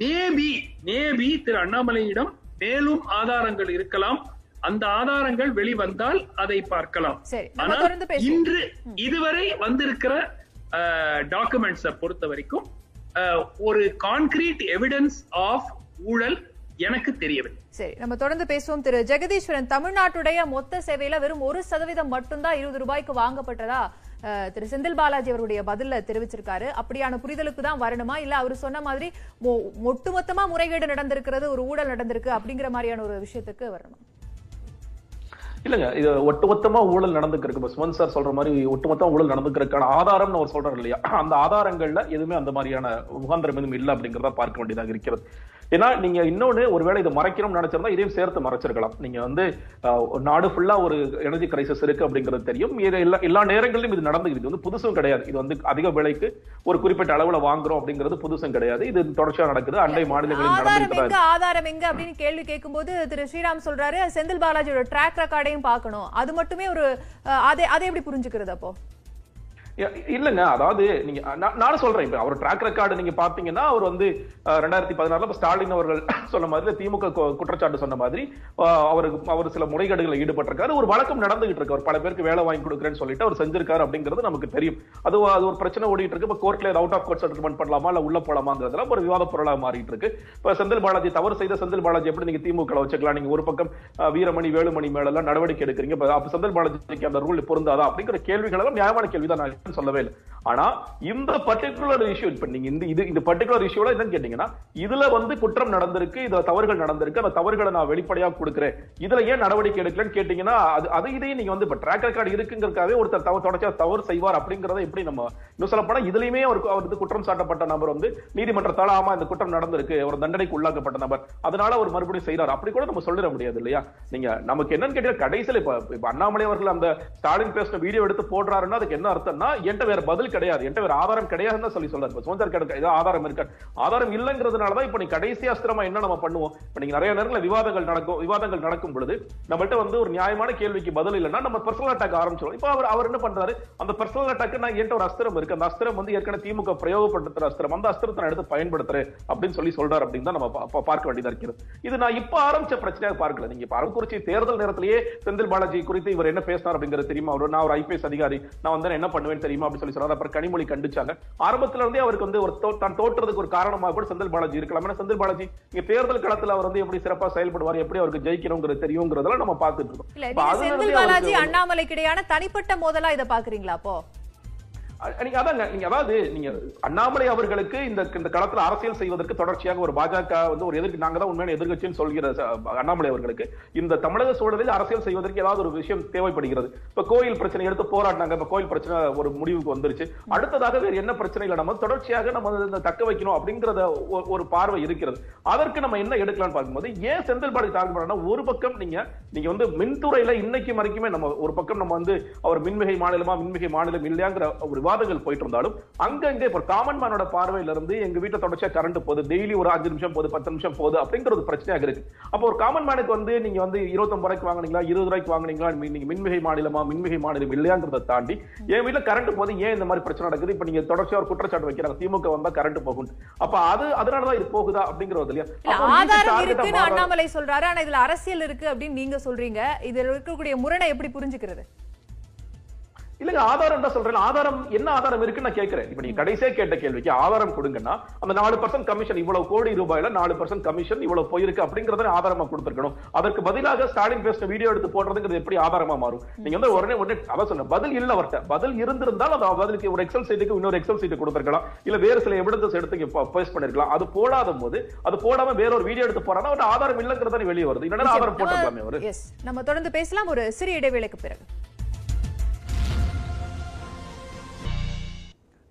மேபி மேபி திரு அண்ணாமலையிடம் மேலும் ஆதாரங்கள் இருக்கலாம். அந்த ஆதாரங்கள் வெளிவந்தால் அதை பார்க்கலாம். ஆனா இன்று இதுவரை வந்திருக்கிற டாக்குமெண்ட்ஸை பொறுத்த வரைக்கும் ஒரு கான்கிரீட் எவிடன்ஸ் ஆஃப் ஊழல் எனக்கு தெரியவில்லை. சரி நம்ம தொடர்ந்து பேசுவோம் திரு. ஜெகதீஸ்வரன் தமிழ்நாட்டுடைய மொத்த சேவையில வெறும் ஒரு சதவீதம் மட்டும்தான் இருபது ரூபாய்க்கு வாங்கப்பட்டதா? திரு செந்தில் பாலாஜி அவருடைய பதில தெரிவிச்சிருக்காரு. அப்படியான புரிதலுக்கு தான் வரணுமா? இல்ல அவர் சொன்ன மாதிரி ஒட்டுமொத்தமா முறைகேடு நடந்திருக்கிறது ஒரு ஊழல் நடந்திருக்கு அப்படிங்கிற மாதிரியான ஒரு விஷயத்துக்கு வரணுமா? இல்லங்க இது ஒட்டுமொத்தமா ஊழல் நடந்துருக்கு இப்ப சுமன் சார் சொல்ற மாதிரி ஒட்டுமொத்தமா ஊழல் நடந்துக்கிறதுக்கான ஆதாரம்னு அவர் சொல்றாரு இல்லையா? அந்த ஆதாரங்கள்ல எதுவுமே அந்த மாதிரியான முகாந்திரம் எதுவும் இல்லை அப்படிங்கறத பார்க்க வேண்டியதாக இருக்கிறது. ஏன்னா நீங்க இன்னொன்னு ஒருவேளை இதை மறைக்கணும்னு நினைச்சிருந்தா இதையும் சேர்த்து மறைச்சிருக்கலாம். நீங்க வந்து நாடு ஃபுல்லா ஒரு எனர்ஜி கிரைசிஸ் இருக்கு அப்படிங்கிறது தெரியும். எல்லா எல்லா நேரங்களிலும் இது நடந்து இது வந்து புதுசும் கிடையாது. இது வந்து அதிக விலைக்கு ஒரு குறிப்பிட்ட அளவுல வாங்குறோம் அப்படிங்கிறது புதுசும் கிடையாது. இது தொடர்ச்சியா நடக்குது. அண்டை மாநிலங்களில் நடந்துட்டு ஆதாரம் எங்க அப்படின்னு கேள்வி கேட்கும்போது திரு ஸ்ரீராம் சொல்றாரு செந்தில் பாலாஜியோட ட்ராக் ரெக்கார்டையும் பார்க்கணும். அது மட்டுமே ஒரு அதை அதை எப்படி புரிஞ்சுக்கிறது அப்போ? இல்லைங்க அதாவது நீங்க நான் நானும் சொல்றேன் இப்ப அவர் ட்ராக் ரெக்கார்டு நீங்க பாத்தீங்கன்னா அவர் வந்து ரெண்டாயிரத்தி பதினாறுல இப்ப ஸ்டாலின் அவர்கள் [laughs] சொன்ன மாதிரி திமுக குற்றச்சாட்டு சொன்ன மாதிரி அவருக்கு அவர் சில முறைகேடுகளை ஈடுபட்டிருக்காரு. ஒரு வழக்கம் நடந்துகிட்டு இருக்கு. அவர் பல பேருக்கு வேலை வாங்கி கொடுக்குறேன்னு சொல்லிட்டு அவர் செஞ்சிருக்காரு அப்படிங்கிறது நமக்கு தெரியும். அது அது ஒரு பிரச்சனை ஓடிட்டு இருக்கு. இப்ப கோர்ட்ல அவுட் ஆஃப் கோர்ட் செட்டில்மெண்ட் பண்ணலாமா இல்ல உள்ள போலாமாங்கிறதுலாம் ஒரு விவாத பொருளாக மாறிட்டு இருக்கு. இப்ப செந்தில் பாலாஜி தவறு செய்த செந்தில் பாலாஜி எப்படி நீங்க திமுக வச்சுக்கலாம்? நீங்க ஒரு பக்கம் வீரமணி வேலுமணி மேல எல்லாம் நடவடிக்கை எடுக்கிறீங்க. செந்தில் பாலாஜிக்கு அந்த ரூல் பொருந்தாதா? அப்படிங்கிற கேள்விகள் எல்லாம் நியாயமான கேள்வி தான் நான் சொல்லவே இல்லை. ஆனா இந்த பர்டிகுலர் இஷ்யூ இப்ப நீங்க இந்த இது இந்த பர்டிகுலர் இஷ்யூல என்னன்னு கேட்டீங்கன்னா இதுல வந்து குற்றம் நடந்திருக்கு இதுல தவறுகள் நடந்திருக்கு அந்த தவறுகளை நான் வெளிப்படையா கொடுக்குறேன். இதுல ஏன் நடவடிக்கை எடுக்கலன்னு கேட்டீங்கன்னா அது அது இதையும் நீங்க வந்து இப்ப ட்ராக் ரெக்கார்டு இருக்குங்கிறக்காவே ஒருத்தர் தவறு தொடர்ச்சியா தவறு செய்வார் அப்படிங்கறத எப்படி நம்ம இன்னும் சொல்ல போனா இதுலயுமே அவருக்கு அவர் வந்து குற்றம் சாட்டப்பட்ட நபர் வந்து நீதிமன்றத்தால ஆமா இந்த குற்றம் நடந்திருக்கு ஒரு தண்டனைக்கு உள்ளாக்கப்பட்ட நபர். அதனால அவர் மறுபடியும் செய்யறாரு அப்படி கூட நம்ம சொல்லிட முடியாது இல்லையா? நீங்க நமக்கு என்னன்னு கேட்டீங்கன்னா கடைசியில இப்ப அண்ணாமலை அவர்கள் அந்த ஸ்டாலின் பேசின வீடியோ எடுத்து போடுறாருன்னா அதுக்கு என்ன அர்த்தம்னா என்கிட்ட வேற பதில் கிடையாது. என்கிட்ட வேற ஆதாரம் கிடையாதுன்னு சொல்லி சொல்றாரு. சுதந்திர கிடக்கு ஏதோ ஆதாரம் இருக்கா ஆதாரம் இல்லைங்கிறதுனாலதான் இப்ப நீ கடைசி அஸ்திரமா என்ன நம்ம பண்ணுவோம்? இப்ப நீங்க நிறைய நேரங்களில் விவாதங்கள் நடக்கும் விவாதங்கள் நடக்கும் பொழுது நம்மகிட்ட வந்து ஒரு நியாயமான கேள்விக்கு பதில் இல்லைன்னா நம்ம பர்சனல் அட்டாக் ஆரம்பிச்சிடும் இப்ப அவர் அவர் என்ன பண்றாரு? அந்த பர்சனல் அட்டாக் நான் என்கிட்ட ஒரு அஸ்திரம் இருக்கு. அந்த அஸ்திரம் வந்து ஏற்கனவே திமுக பிரயோகப்படுத்துற அஸ்திரம். அந்த அஸ்திரத்தை நான் எடுத்து பயன்படுத்துறேன் அப்படின்னு சொல்லி சொல்றாரு அப்படின்னு தான் நம்ம பார்க்க வேண்டியதா இருக்கிறது. இது நான் இப்ப ஆரம்பிச்ச பிரச்சனையாக பார்க்கல. நீங்க இப்ப அரவக்குறிச்சி தேர்தல் நேரத்திலேயே செந்தில் பாலாஜி குறித்து இவர் என்ன பேசினார் அப்படிங்கிறது தெரியுமா? அவர் நான் ஒரு ஐபிஎஸ் அதிகாரி. நான் வந்து என்ன பண்ணுவேன் தெரியுமா அப்படின்னு சொல்லி சொன்னார். அப்புறம் கனிமொழி கண்டிச்சாங்க. ஆரம்பத்துல இருந்தே அவருக்கு வந்து ஒரு தான் தோற்றதுக்கு ஒரு காரணமாக கூட செந்தில் பாலாஜி இருக்கலாம். ஏன்னா செந்தில் பாலாஜி இங்க தேர்தல் களத்துல அவர் வந்து எப்படி சிறப்பா செயல்படுவார் எப்படி அவருக்கு ஜெயிக்கணுங்கிறது தெரியுங்கிறதெல்லாம் நம்ம பார்த்துட்டு இருக்கோம். செந்தில் பாலாஜி அண்ணாமலைக்கு இடையான தனிப்பட்ட மோதலா இதை பாக்குறீங்களா அப்போ? நீங்க அதாங்க நீங்க அதாவது நீங்க அண்ணாமலை அவர்களுக்கு இந்த இந்த களத்துல அரசியல் செய்வதற்கு தொடர்ச்சியாக ஒரு பாஜக வந்து ஒரு எதிர்க்கு நாங்க தான் உண்மையான எதிர்கட்சின்னு சொல்கிற அண்ணாமலை அவர்களுக்கு இந்த தமிழக சூழலில் அரசியல் செய்வதற்கு ஏதாவது ஒரு விஷயம் தேவைப்படுகிறது. இப்ப கோயில் பிரச்சனை எடுத்து போராடினாங்க இப்ப கோயில் பிரச்சனை ஒரு முடிவுக்கு வந்துருச்சு. அடுத்ததாக வேறு என்ன பிரச்சனைகளை நம்ம தொடர்ச்சியாக நம்ம இந்த தக்க வைக்கணும் அப்படிங்கறத ஒரு- ஒரு பார்வை இருக்கிறது. அதற்கு நம்ம என்ன எடுக்கலாம்னு பார்க்கும்போது ஏன் செந்தில் பாலாஜி டார்கெட் ஒரு பக்கம் நீங்க நீங்க வந்து மின்துறையில இன்னைக்கு வரைக்குமே நம்ம ஒரு பக்கம் நம்ம வந்து அவர் மின்மிகை மாநிலமா மின்மிகை மாநிலம் இல்லையாங்கிற ஒரு விவாதங்கள் போயிட்டு இருந்தாலும் அங்கங்க இப்போ காமன் மேனோட பார்வையில இருந்து எங்க வீட்டுல தொடர்ச்சியா கரண்ட் போகுது. டெய்லி ஒரு அஞ்சு நிமிஷம் போகுது பத்து நிமிஷம் போகுது அப்படிங்கிறது பிரச்சனையாக இருக்கு. அப்போ ஒரு காமன் மேனுக்கு வந்து நீங்க வந்து இருபத்தொன்பது ரூபாய்க்கு வாங்குனீங்களா இருபது ரூபாய்க்கு வாங்குனீங்களா நீங்க மின்மிகை மாநிலமா மின்மிகை மாநிலம் இல்லையாங்கிறத தாண்டி என் வீட்டுல கரண்ட் போது ஏன் இந்த மாதிரி பிரச்சனை நடக்குது? இப்ப நீங்க தொடர்ச்சியா ஒரு குற்றச்சாட்டு வைக்கிறாங்க. திமுக வந்தா கரண்ட் போகும். அப்ப அது அதனாலதான் இது போகுதா அப்படிங்கிறது இல்லையா? ஆதாரம் இருக்குன்னு. அண்ணாமலை சொல்றாரு. ஆனா இதுல அரசியல் இருக்கு அப்படின்னு நீங்க சொல்றீங்க. இதுல இருக்கக்கூடிய முரணை எப்படி புரிஞ்சுக்கிறது? இல்லங்க ஆதாரம் தான் சொல்றேன். ஆதாரம் என்ன ஆதாரம் இருக்குன்னு நான் கேட்கிறேன். இப்ப நீங்க கடைசியா கேட்ட கேள்விக்கு ஆதாரம் கொடுங்கன்னா அந்த நாலு பர்சன்ட் கமிஷன் இவ்வளவு கோடி ரூபாயில நாலு பர்சன்ட் கமிஷன் இவ்வளவு போயிருக்கு அப்படிங்கறத ஆதாரமா கொடுத்திருக்கணும். அதற்கு பதிலாக ஸ்டாலின் பேசின வீடியோ எடுத்து போடுறதுங்கிறது எப்படி ஆதாரமா மாறும்? நீங்க வந்து உடனே உடனே அதான் சொன்ன பதில் இல்ல அவர்ட்ட பதில் இருந்திருந்தால் அது பதிலுக்கு ஒரு எக்ஸல் சீட்டுக்கு இன்னொரு எக்ஸல் சீட்டு கொடுத்திருக்கலாம். இல்ல வேறு சில எவிடன்ஸ் எடுத்து பேஸ் பண்ணிருக்கலாம். அது போடாத போது அது போடாம வேற ஒரு வீடியோ எடுத்து போறானா ஒரு ஆதாரம் இல்லங்கிறது வெளியே வருது. இல்லைன்னா ஆதாரம் போட்டிருக்கலாமே அவரு. நம்ம தொடர்ந்து பேசலாம். ஒரு சிறிய இடைவேளைக்கு பிறகு.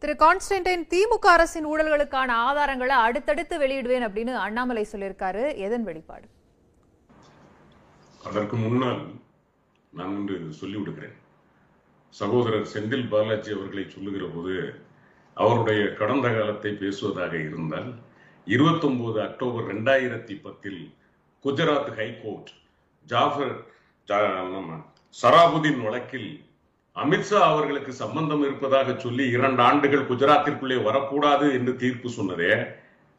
திரு கான்ஸ்டன்டைன் திமுக அரசின் ஊழல்களுக்கான ஆதாரங்களை அடுத்தடுத்து வெளியிடுவேன் அப்படின்னு அண்ணாமலை சொல்லியிருக்காரு. எதன் வெளிப்பாடு? அதற்கு முன்னால் நான் ஒன்று சொல்லி விடுகிறேன். சகோதரர் செந்தில் பாலாஜி அவர்களை சொல்லுகிற போது அவருடைய கடந்த காலத்தை பேசுவதாக இருந்தால் 29 அக்டோபர் ரெண்டாயிரத்தி பத்தில் குஜராத் ஹைகோர்ட் ஜாஃபர் சராபுதீன் வழக்கில் அமித்ஷா அவர்களுக்கு சம்பந்தம் இருப்பதாக சொல்லி இரண்டு ஆண்டுகள் குஜராத்திற்குள்ளே வரக்கூடாது என்று தீர்ப்பு சொன்னதே.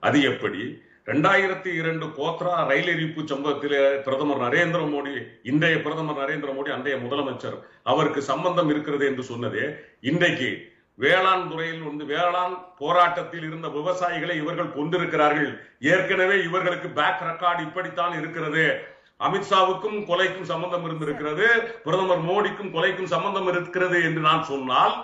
அது எப்படி? ரெண்டாயிரத்தி இரண்டு கோத்ரா ரயில் எரிப்பு சம்பவத்திலே பிரதமர் நரேந்திர மோடி இன்றைய பிரதமர் நரேந்திர மோடி அன்றைய முதலமைச்சர் அவருக்கு சம்பந்தம் இருக்கிறது என்று சொன்னதே. இன்றைக்கு வேளாண் துறையில் வந்து வேளாண் போராட்டத்தில் இருந்த விவசாயிகளை இவர்கள் கொண்டிருக்கிறார்கள். ஏற்கனவே இவர்களுக்கு பேக் ரெக்கார்டு இப்படித்தான் இருக்கிறது. அமித்ஷாவுக்கும் கொலைக்கும் சம்பந்தம் இருந்திருக்கிறது. பிரதமர் மோடிக்கும் கொலைக்கும் சம்பந்தம் இருக்கிறது என்று நான் சொன்னால்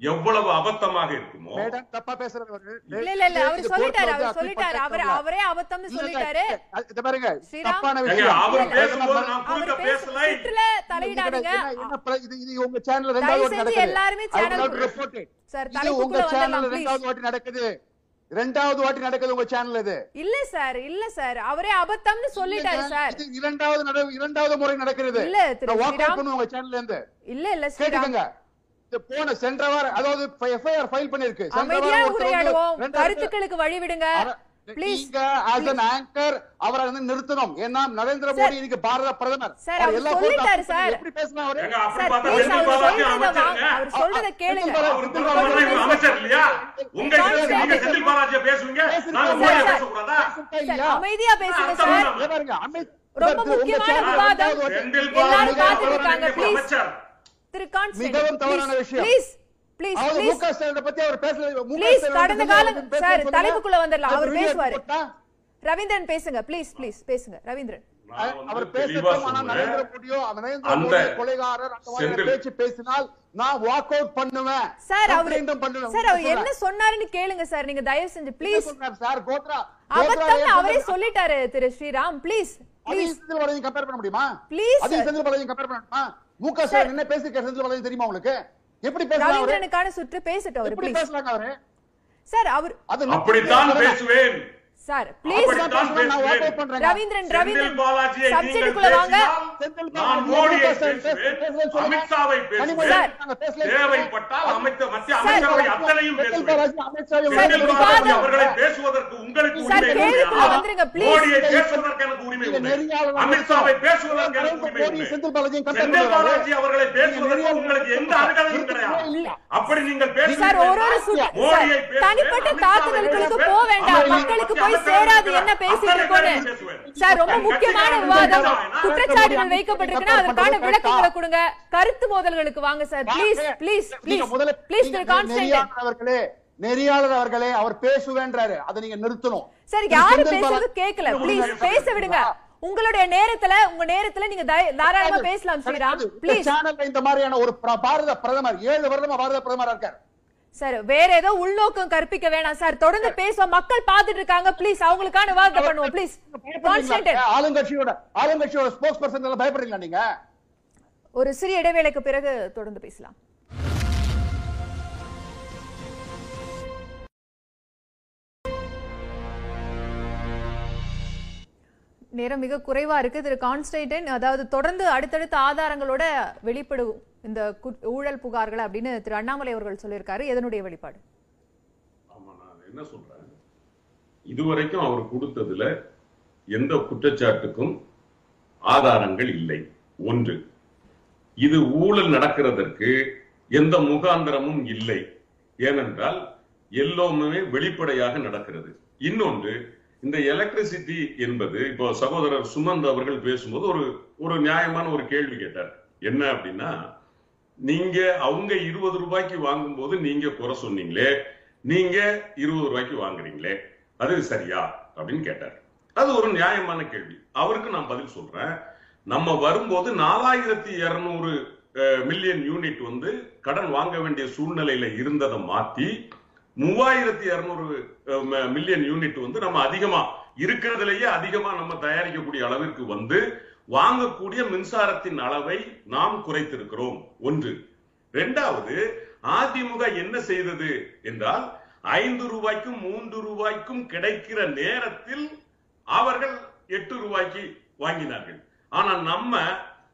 எவ்வளவு அபத்தமாக இருக்குமோ? மேடம் தப்பா பேசுறது அவரு. இல்ல இல்ல. இல்ல அவர் இது சொல்லிட்டாரு அவர் சொல்லிட்டாரு. அவர் அபத்தம்னு சொல்லிட்டாரு. இத பாருங்க. தப்பான விஷயம். அவர் பேசும்போது நான் பேசலை. சுற்றுல தலையிடாதீங்க. இது இது உங்க சேனல்ல ரெண்டாவது வாட்டி நடக்குது. எல்லாருமே report it. சார் தலைப்புக்குள்ள ப்ளீஸ் நடக்குது. ரெண்டாவது வாட்டி நடக்குது உங்க சேனல் இது. இல்ல சார் இல்ல சார். அவரே அபத்தம்னு சொல்லிட்டாரு சார் இரண்டாவது நட- இரண்டாவது முறை நடக்கிறது. இல்ல, ஸ்ரீராம். பண்ணுவேன் உங்க சேனல்ல இருந்து. இல்ல இல்ல கேட்டுக்கங்க. இது போன சென்ற வாரம் அதாவது எஃப்ஐஆர் ஃபைல் பண்ணிருக்கு அமைதியா உரையாடுவோம். கருத்துக்களுக்கு வழி விடுங்க நீங்க as an anchor அவரை வந்து நிறுத்தணும். ஏன்னா நரேந்திர மோடி இன்னைக்கு பாரத பிரதமர். சார், அவர் அவர் எல்லா சொல்லிட்டாரு, போட்டு சார். எப்படி பேசலாம் அவரு? ஏங்க, அப்படி சார் பார்த்தா ப்ளீஸ் செந்தில் அவர் பாலாஜி சொல்றத அமைச்சருங்க. அவர் சொல்றத கேளுங்க. அவர் பிரதமர் இவர் அமைச்சர் இல்லையா? உங்க இஷ்டத்துக்கு நீங்க செந்தில் பாலாஜியை பேசுவீங்க? நாங்க மோடியை சார். பேசக்கூடாதா? சார் அமைதியா பேசுங்க சார் பாருங்க, அமித் ரொம்ப முக்கியமான விவாதம். எல்லாரும் இருக்காங்க, திரு கான்ஸ்டன்ட் மிகவும் தவறான விஷயம். ப்ளீஸ் ப்ளீஸ் ப்ளீஸ் அவர் கடந்த காலம் பேச சார். தலைப்புக்குள்ள வந்துடலாம். பேசுவாரு. ரவீந்திரன் பேசுங்க ப்ளீஸ் ப்ளீஸ் பேசுங்க. ரவீந்திரன். அவர். பேச்சு பேசினால் நான் வாக் அவுட் பண்ணுவேன். சார் அவர் சார் அவர். என்ன சொன்னாருன்னு கேளுங்க சார். நீங்க தயவு செஞ்சு ப்ளீஸ் சொன்னார் சார்? கோத்ரா அபத்தம்னு அவரே சொல்லிட்டாரு Thiru Sriram. Please please Senthil Balaji compare பண்ண முடியுமா? Sir. செந்தில் பாலாஜி கம்பேர் பண்ண முடியுமா? முக ஸ்டாலின் என்ன பேசிருக்காரு செந்தில் பாலாஜி தெரியுமா உங்களுக்கு? எப்படி பேசலாம் ரவீந்திரனுக்கான சுற்று பேசட்டும் அவர் எப்படி பேசலாங்க அவரு? சார் அவர் அது அப்படித்தான் பேசுவேன். Sir please. ரவீந்திரன் ரவீந்திரன் வாங்க நான் மோடியை பேசுவேன். அமித்ஷாவை பேசுவேன். தேவைப்பட்டால் மத்திய. அமைச்சரவை அத்தனையும் பேசுவேன். அவர்களை பேசுவதற்கு உங்களுக்கு உரிமை. வந்துருங்க. மோடியை பேசுவதற்கு எனக்கு உரிமை உண்டு அமித்ஷாவை பேசுவதற்கு எனக்கு உரிமை உண்டு செந்தில். பாலாஜி அவர்களை பேசுவதற்கு உங்களுக்கு எந்த அருகதையும் கிடையாது. அப்படி நீங்கள் சுற்று மோடியை தனிப்பட்ட போக வேண்டாம் மக்களுக்கு பத்தி போய் சேராது என்ன. பேசிட்டு இருக்கோன்னு. சார் ரொம்ப முக்கியமான விவாதம். குற்றச்சாட்டுகள் வைக்கப்பட்டிருக்குன்னா அதற்கான? விளக்கங்களை கொடுங்க. கருத்து மோதல்களுக்கு வாங்க சார். ப்ளீஸ் ப்ளீஸ் ப்ளீஸ் முதல்ல ப்ளீஸ் திரு கான்ஸ்டன்டைன் நெறியாளர் அவர்களே நெறியாளர் அவர்களே அவர் பேசுவேன்றாரு. அதை நீங்க நிறுத்தணும். சார் இது யாரு செந்தில் பேசுறது கேட்கல ப்ளீஸ் பேச விடுங்க. உங்களுடைய நேரத்துல உங்க நேரத்துல நீங்க தாராளமா பேசலாம் ஸ்ரீராம். ப்ளீஸ் சேனல்ல இந்த மாதிரியான ஒரு பிர- பாரத பிரதமர் ஏழு வருடமா பாரத பிரதமரா இருக்கார். சார் வேற ஏதோ உள்நோக்கம் கற்பிக்க வேணாம் சார். தொடர்ந்து பேசுவோம். மக்கள் பார்த்துட்டு இருக்காங்க. ப்ளீஸ் அவங்களுக்கான விவாதத்தை பண்ணுவோம். ப்ளீஸ் ஆளுங்கட்சியோட ஆளுங்கட்சியோட ஸ்போக்ஸ் பர்சன் எல்லாம் பயப்படுறீங்களா நீங்க? ஒரு சிறிய இடைவேளைக்கு பிறகு தொடர்ந்து பேசலாம். நேரம் மிக குறைவா இருக்கு திரு கான்ஸ்டைடன் அதாவது தொடர்ந்து அடுத்தடுத்த ஆதாரங்களோட வெளிப்படும் இந்த குட்- ஊழல் புகார்கள் அப்படின்னு திரு அண்ணாமலை அவர்கள் சொல்லியிருக்காரு. எதனுடைய வெளிப்பாடு? ஆமா நான் என்ன சொல்றேன்? இதுவரைக்கும் அவர் கொடுத்ததுல எந்த குற்றச்சாட்டுக்கும் ஆதாரங்கள் இல்லை. ஒன்று இது ஊழல் நடக்கிறதற்கு எந்த முகாந்திரமும் இல்லை. ஏனென்றால் எல்லாமே வெளிப்படையாக நடக்கிறது. இன்னொன்று இந்த எலக்ட்ரிசிட்டி என்பது இப்போ சகோதரர் சுமந்த் அவர்கள் பேசும்போது ஒரு ஒரு நியாயமான ஒரு கேள்வி கேட்டார். என்ன அப்படின்னா நீங்க அவங்க இருபது ரூபாய்க்கு வாங்கும்போது நீங்க குறை சொன்னீங்களே நீங்க இருபது ரூபாய்க்கு வாங்குறீங்களே அது சரியா அப்படின்னு கேட்டார். அது ஒரு நியாயமான கேள்வி. அவருக்கு நான் பதில் சொல்றேன். நம்ம வரும்போது நாலாயிரத்தி இருநூறு மில்லியன் யூனிட் வந்து கடன் வாங்க வேண்டிய சூழ்நிலையில இருந்ததை மாத்தி மூவாயிரத்தி இருநூறு மில்லியன் யூனிட் வந்து நம்ம அதிகமா இருக்கிறதுலயே அதிகமா நம்ம தயாரிக்கக்கூடிய அளவிற்கு வந்து வாங்கக்கூடிய மின்சாரத்தின் அளவை நாம் குறைத்திருக்கிறோம். ஒன்று. இரண்டாவது அதிமுக என்ன செய்தது என்றால் ஐந்து ரூபாய்க்கும் மூன்று ரூபாய்க்கும் கிடைக்கிற நேரத்தில் அவர்கள் எட்டு ரூபாய்க்கு வாங்கினார்கள். ஆனா நம்ம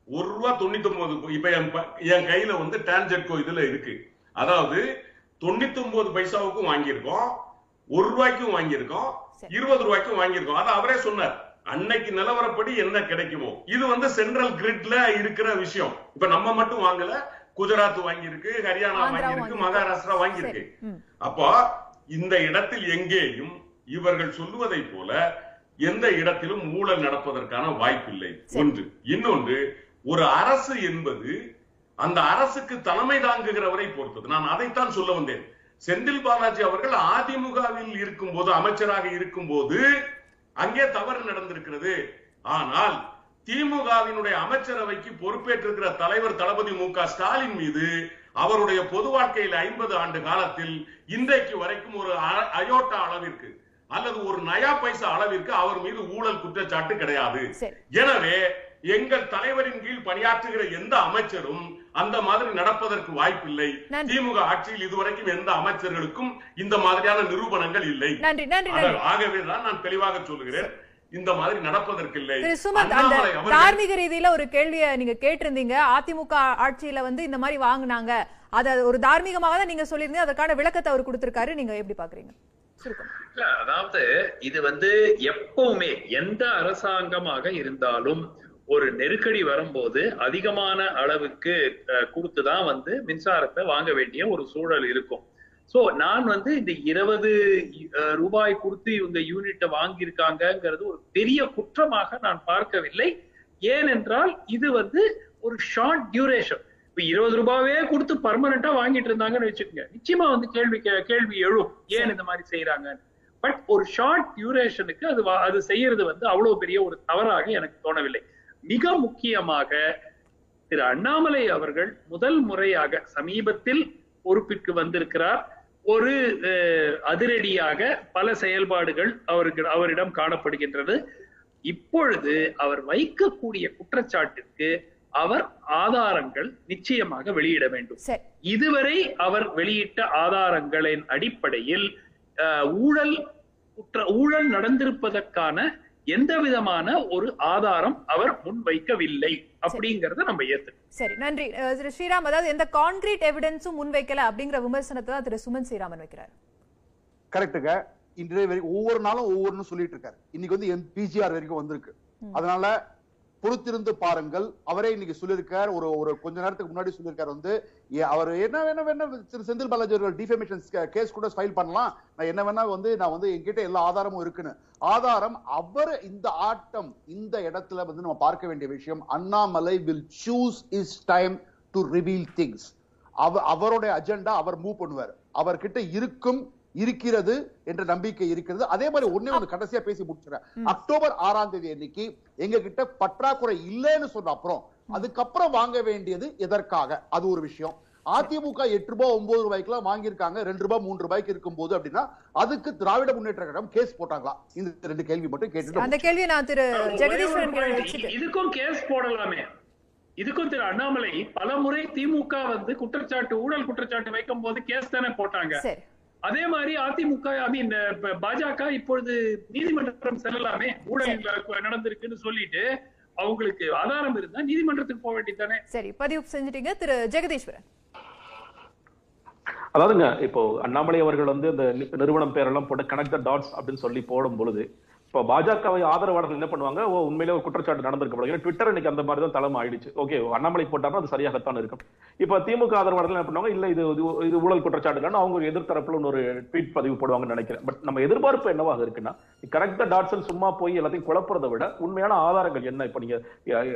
ஒரு ரூபா தொண்ணூத்தி ஒன்பது இப்ப என் கையில வந்து டான்ஜெட்கோ இதுல இருக்கு. அதாவது தொண்ணூத்தி ஒன்பது பைசாவுக்கும் வாங்கியிருக்கோம் ஒரு ரூபாய்க்கும் வாங்கியிருக்கோம். இருபது ரூபாய்க்கும் வாங்கியிருக்கோம். அது அவரே சொன்னார். அன்னைக்கு நிலவரப்படி என்ன கிடைக்குமோ. இது வந்து சென்ட்ரல் கிரிட்ல இருக்கிற விஷயம். இப்ப நம்ம மட்டும் வாங்கல. குஜராத் வாங்கியிருக்கு ஹரியானா வாங்கியிருக்கு. மகாராஷ்டிரா வாங்கியிருக்கு. அப்போ இந்த இடத்தில் எங்கேயும் இவர்கள் சொல்லுவதை போல எந்த இடத்திலும் ஊழல் நடப்பதற்கான வாய்ப்பில்லை. ஒன்று. இன்னொன்று ஒரு அரசு என்பது அந்த அரசுக்கு தலைமை தாங்குகிறவரை பொறுத்தது. நான் அதைத்தான் சொல்ல வந்தேன். செந்தில் பாலாஜி அவர்கள் அதிமுகவில் இருக்கும்போது அமைச்சராக இருக்கும்போது அங்கே தவறு நடந்திருக்கிறது. ஆனால் திமுகவினுடைய அமைச்சரவைக்கு பொறுப்பேற்றிருக்கிற தலைவர் தளபதி மு க ஸ்டாலின் மீது அவருடைய பொது வாழ்க்கையில் ஐம்பது ஆண்டு காலத்தில் இன்றைக்கு வரைக்கும் ஒரு அயோட்டா அளவிற்கு அல்லது ஒரு நயா பைசா அளவிற்கு அவர் மீது ஊழல் குற்றச்சாட்டு கிடையாது. எனவே எங்கள் தலைவரின் கீழ் பணியாற்றுகிற எந்த அமைச்சரும் அந்த மாதிரி நடப்பதற்கு வாய்ப்பில்லை. திமுக ஆட்சியில் இதுவரைக்கும் எந்த அமைச்சர்களுக்கும் இந்த மாதிரியான நிரூபணங்கள் இல்லை. நன்றி நன்றி நன்றி. ஆக- ஆகவேதான் நான் தெளிவாக சொல்லுகிறேன். இந்த மாதிரி நடப்பதற்கு இல்லை. சுமந்த் அந்த தார்மீக ரீதியில ஒரு கேள்வியை நீங்க கேட்டிருந்தீங்க. அதிமுக ஆட்சியில வந்து இந்த மாதிரி வாங்குனாங்க. அத ஒரு தார்மீகமாக தான் நீங்க சொல்லியிருந்தீங்க. அதற்கான விளக்கத்தை அவர் கொடுத்திருக்காரு. நீங்க எப்படி பாக்குறீங்க அதாவது இது வந்து எப்பவுமே எந்த அரசாங்கமாக இருந்தாலும் ஒரு நெருக்கடி வரும்போது அதிகமான அளவுக்கு கொடுத்துதான் வந்து மின்சாரத்தை வாங்க வேண்டிய ஒரு சூழல் இருக்கும். சோ நான் வந்து இந்த இருபது ரூபாய் கொடுத்து இவங்க யூனிட்டை வாங்கியிருக்காங்கங்கிறது ஒரு பெரிய குற்றமாக நான் பார்க்கவில்லை. ஏனென்றால் இது வந்து ஒரு ஷார்ட் டியூரேஷன் இப்ப இருபது ரூபாவே கொடுத்து பர்மனண்டா வாங்கிட்டு இருந்தாங்கன்னு வச்சுக்கோங்க. நிச்சயமா வந்து கேள்வி கேள்வி எழும். ஏன் இந்த மாதிரி செய்யறாங்க பட் ஒரு ஷார்ட் டியூரேஷனுக்கு அது அது செய்யறது வந்து அவ்வளவு பெரிய ஒரு தவறாக எனக்கு தோணவில்லை. மிக முக்கியமாக திரு அண்ணாமலை அவர்கள் முதல் முறையாக சமீபத்தில் பொறுப்பிற்கு வந்திருக்கிறார். ஒரு அதிரடியாக பல செயல்பாடுகள் அவருக்கு அவரிடம் காணப்படுகின்றது. இப்பொழுது அவர் வைக்கக்கூடிய குற்றச்சாட்டிற்கு அவர் ஆதாரங்கள் நிச்சயமாக வெளியிட வேண்டும். இதுவரை அவர் வெளியிட்ட ஆதாரங்களின் அடிப்படையில் ஊழல் குற்ற ஊழல் நடந்திருப்பதற்கான எந்த விதமான ஒரு ஆதாரம் அவர் முன்வைக்கவில்லை அப்படிங்கறத நம்ம ஏத்துக்கணும். சரி நன்றி. திரு ஸ்ரீராம் அதாவது எந்த கான்கிரீட் எவிடன்ஸும் முன்வைக்கல அப்படிங்கிற விமர்சனத்தை தான் திரு சுமன் ஸ்ரீராமன் வைக்கிறார். கரெக்டுங்க இன்றைய வரைக்கும் ஒவ்வொரு நாளும் ஒவ்வொன்னு சொல்லிட்டு இருக்காரு. இன்னைக்கு வந்து பிஜிஆர் வரைக்கும் வந்திருக்கு. அதனால பொறுத்திருந்து பாருங்கள். அவரே இன்னைக்கு சொல்லியிருக்கார். ஒரு ஒரு கொஞ்ச நேரத்துக்கு முன்னாடி சொல்லியிருக்காரு வந்து அவர் என்ன வேணா வேணா திரு செந்தில் பாலாஜி அவர்கள் டிஃபேமேஷன் கேஸ் கூட ஃபைல் பண்ணலாம். நான் என்ன வேணா வந்து நான் வந்து என்கிட்ட எல்லா ஆதாரமும் இருக்குன்னு. ஆதாரம் அவர் இந்த ஆட்டம் இந்த இடத்துல வந்து நம்ம பார்க்க வேண்டிய விஷயம் Annamalai will choose his time to reveal things அவ அவருடைய அஜெண்டா அவர் மூவ் பண்ணுவார். அவர்கிட்ட இருக்கும் இருக்கிறது என்ற நம்பிக்கை இருக்கிறது. அதே மாதிரி ஒண்ணே ஒண்ணு கடைசியா பேசி முடிச்சுறேன் அக்டோபர் ஆறாம் தேதி அன்னைக்கு எங்க கிட்ட பற்றாக்குறை இல்லைன்னு சொன்ன அப்புறம் அதுக்கப்புறம் வாங்க வேண்டியது எதற்காக? அது ஒரு விஷயம். அதிமுக எட்டு ரூபாய் ஒன்பது ரூபாய்க்குலாம் வாங்கியிருக்காங்க. ரெண்டு ரூபாய் மூன்று ரூபாய்க்கு இருக்கும்போது அப்படின்னா அதுக்கு திராவிட முன்னேற்ற கழகம் கேஸ் போட்டாங்களா? இந்த ரெண்டு கேள்வி மட்டும் கேட்டுட்டு அந்த கேள்வியை நான் திரு ஜெகதீஸ்வரன் கிட்ட இதுக்கும் கேஸ் போடலாமே. இதுக்கும் திரு அண்ணாமலை பலமுறை திமுக வந்து குற்றச்சாட்டு ஊழல் குற்றச்சாட்டு வைக்கும் போது கேஸ் தானே போட்டாங்க. சரி. அதே மாதிரி அதிமுக ஐ மீன் பாஜக இப்பொழுது நீதிமன்றம் செல்லலாமே ஊழல் நடந்திருக்குன்னு சொல்லிட்டு அவங்களுக்கு ஆதாரம் இருந்தா நீதிமன்றத்துக்கு போக வேண்டியதானே சரி பதிவு செஞ்சுட்டீங்க திரு ஜெகதீஸ்வரன். அதாவதுங்க இப்போ அண்ணாமலை அவர்கள் வந்து இந்த நி- நிறுவனம் பேரெல்லாம் போட்டு கனெக்ட் த டாட்ஸ் அப்படின்னு சொல்லி போடும் பொழுது இப்போ பாஜகவை ஆதரவாளர்கள் என்ன பண்ணுவாங்க? ஓ உண்மையிலே ஒரு குற்றச்சாட்டு நடந்திருக்க ஏன்னா ட்விட்டர் இன்னைக்கு அந்த மாதிரி தான் தலைமை ஆயிடுச்சு. ஓகே அண்ணாமலை போட்டாருன்னா அது சரியாகத்தான் இருக்கும். இப்போ திமுக ஆதரவாளர்கள் என்ன பண்ணுவாங்க? இல்ல இது இது- ஊழல் குற்றச்சாட்டு அவங்க எதிர்த்தரப்புல ஒரு ட்வீட் பதிவு போடுவாங்கன்னு நினைக்கிறேன். பட் நம்ம எதிர்பார்ப்பு என்னவாக இருக்குன்னா கரெக்டா டாட்ஸன் சும்மா போய் எல்லாத்தையும் குழப்புறதை விட உண்மையான ஆதாரங்கள் என்ன? இப்போ நீங்க அஹ்,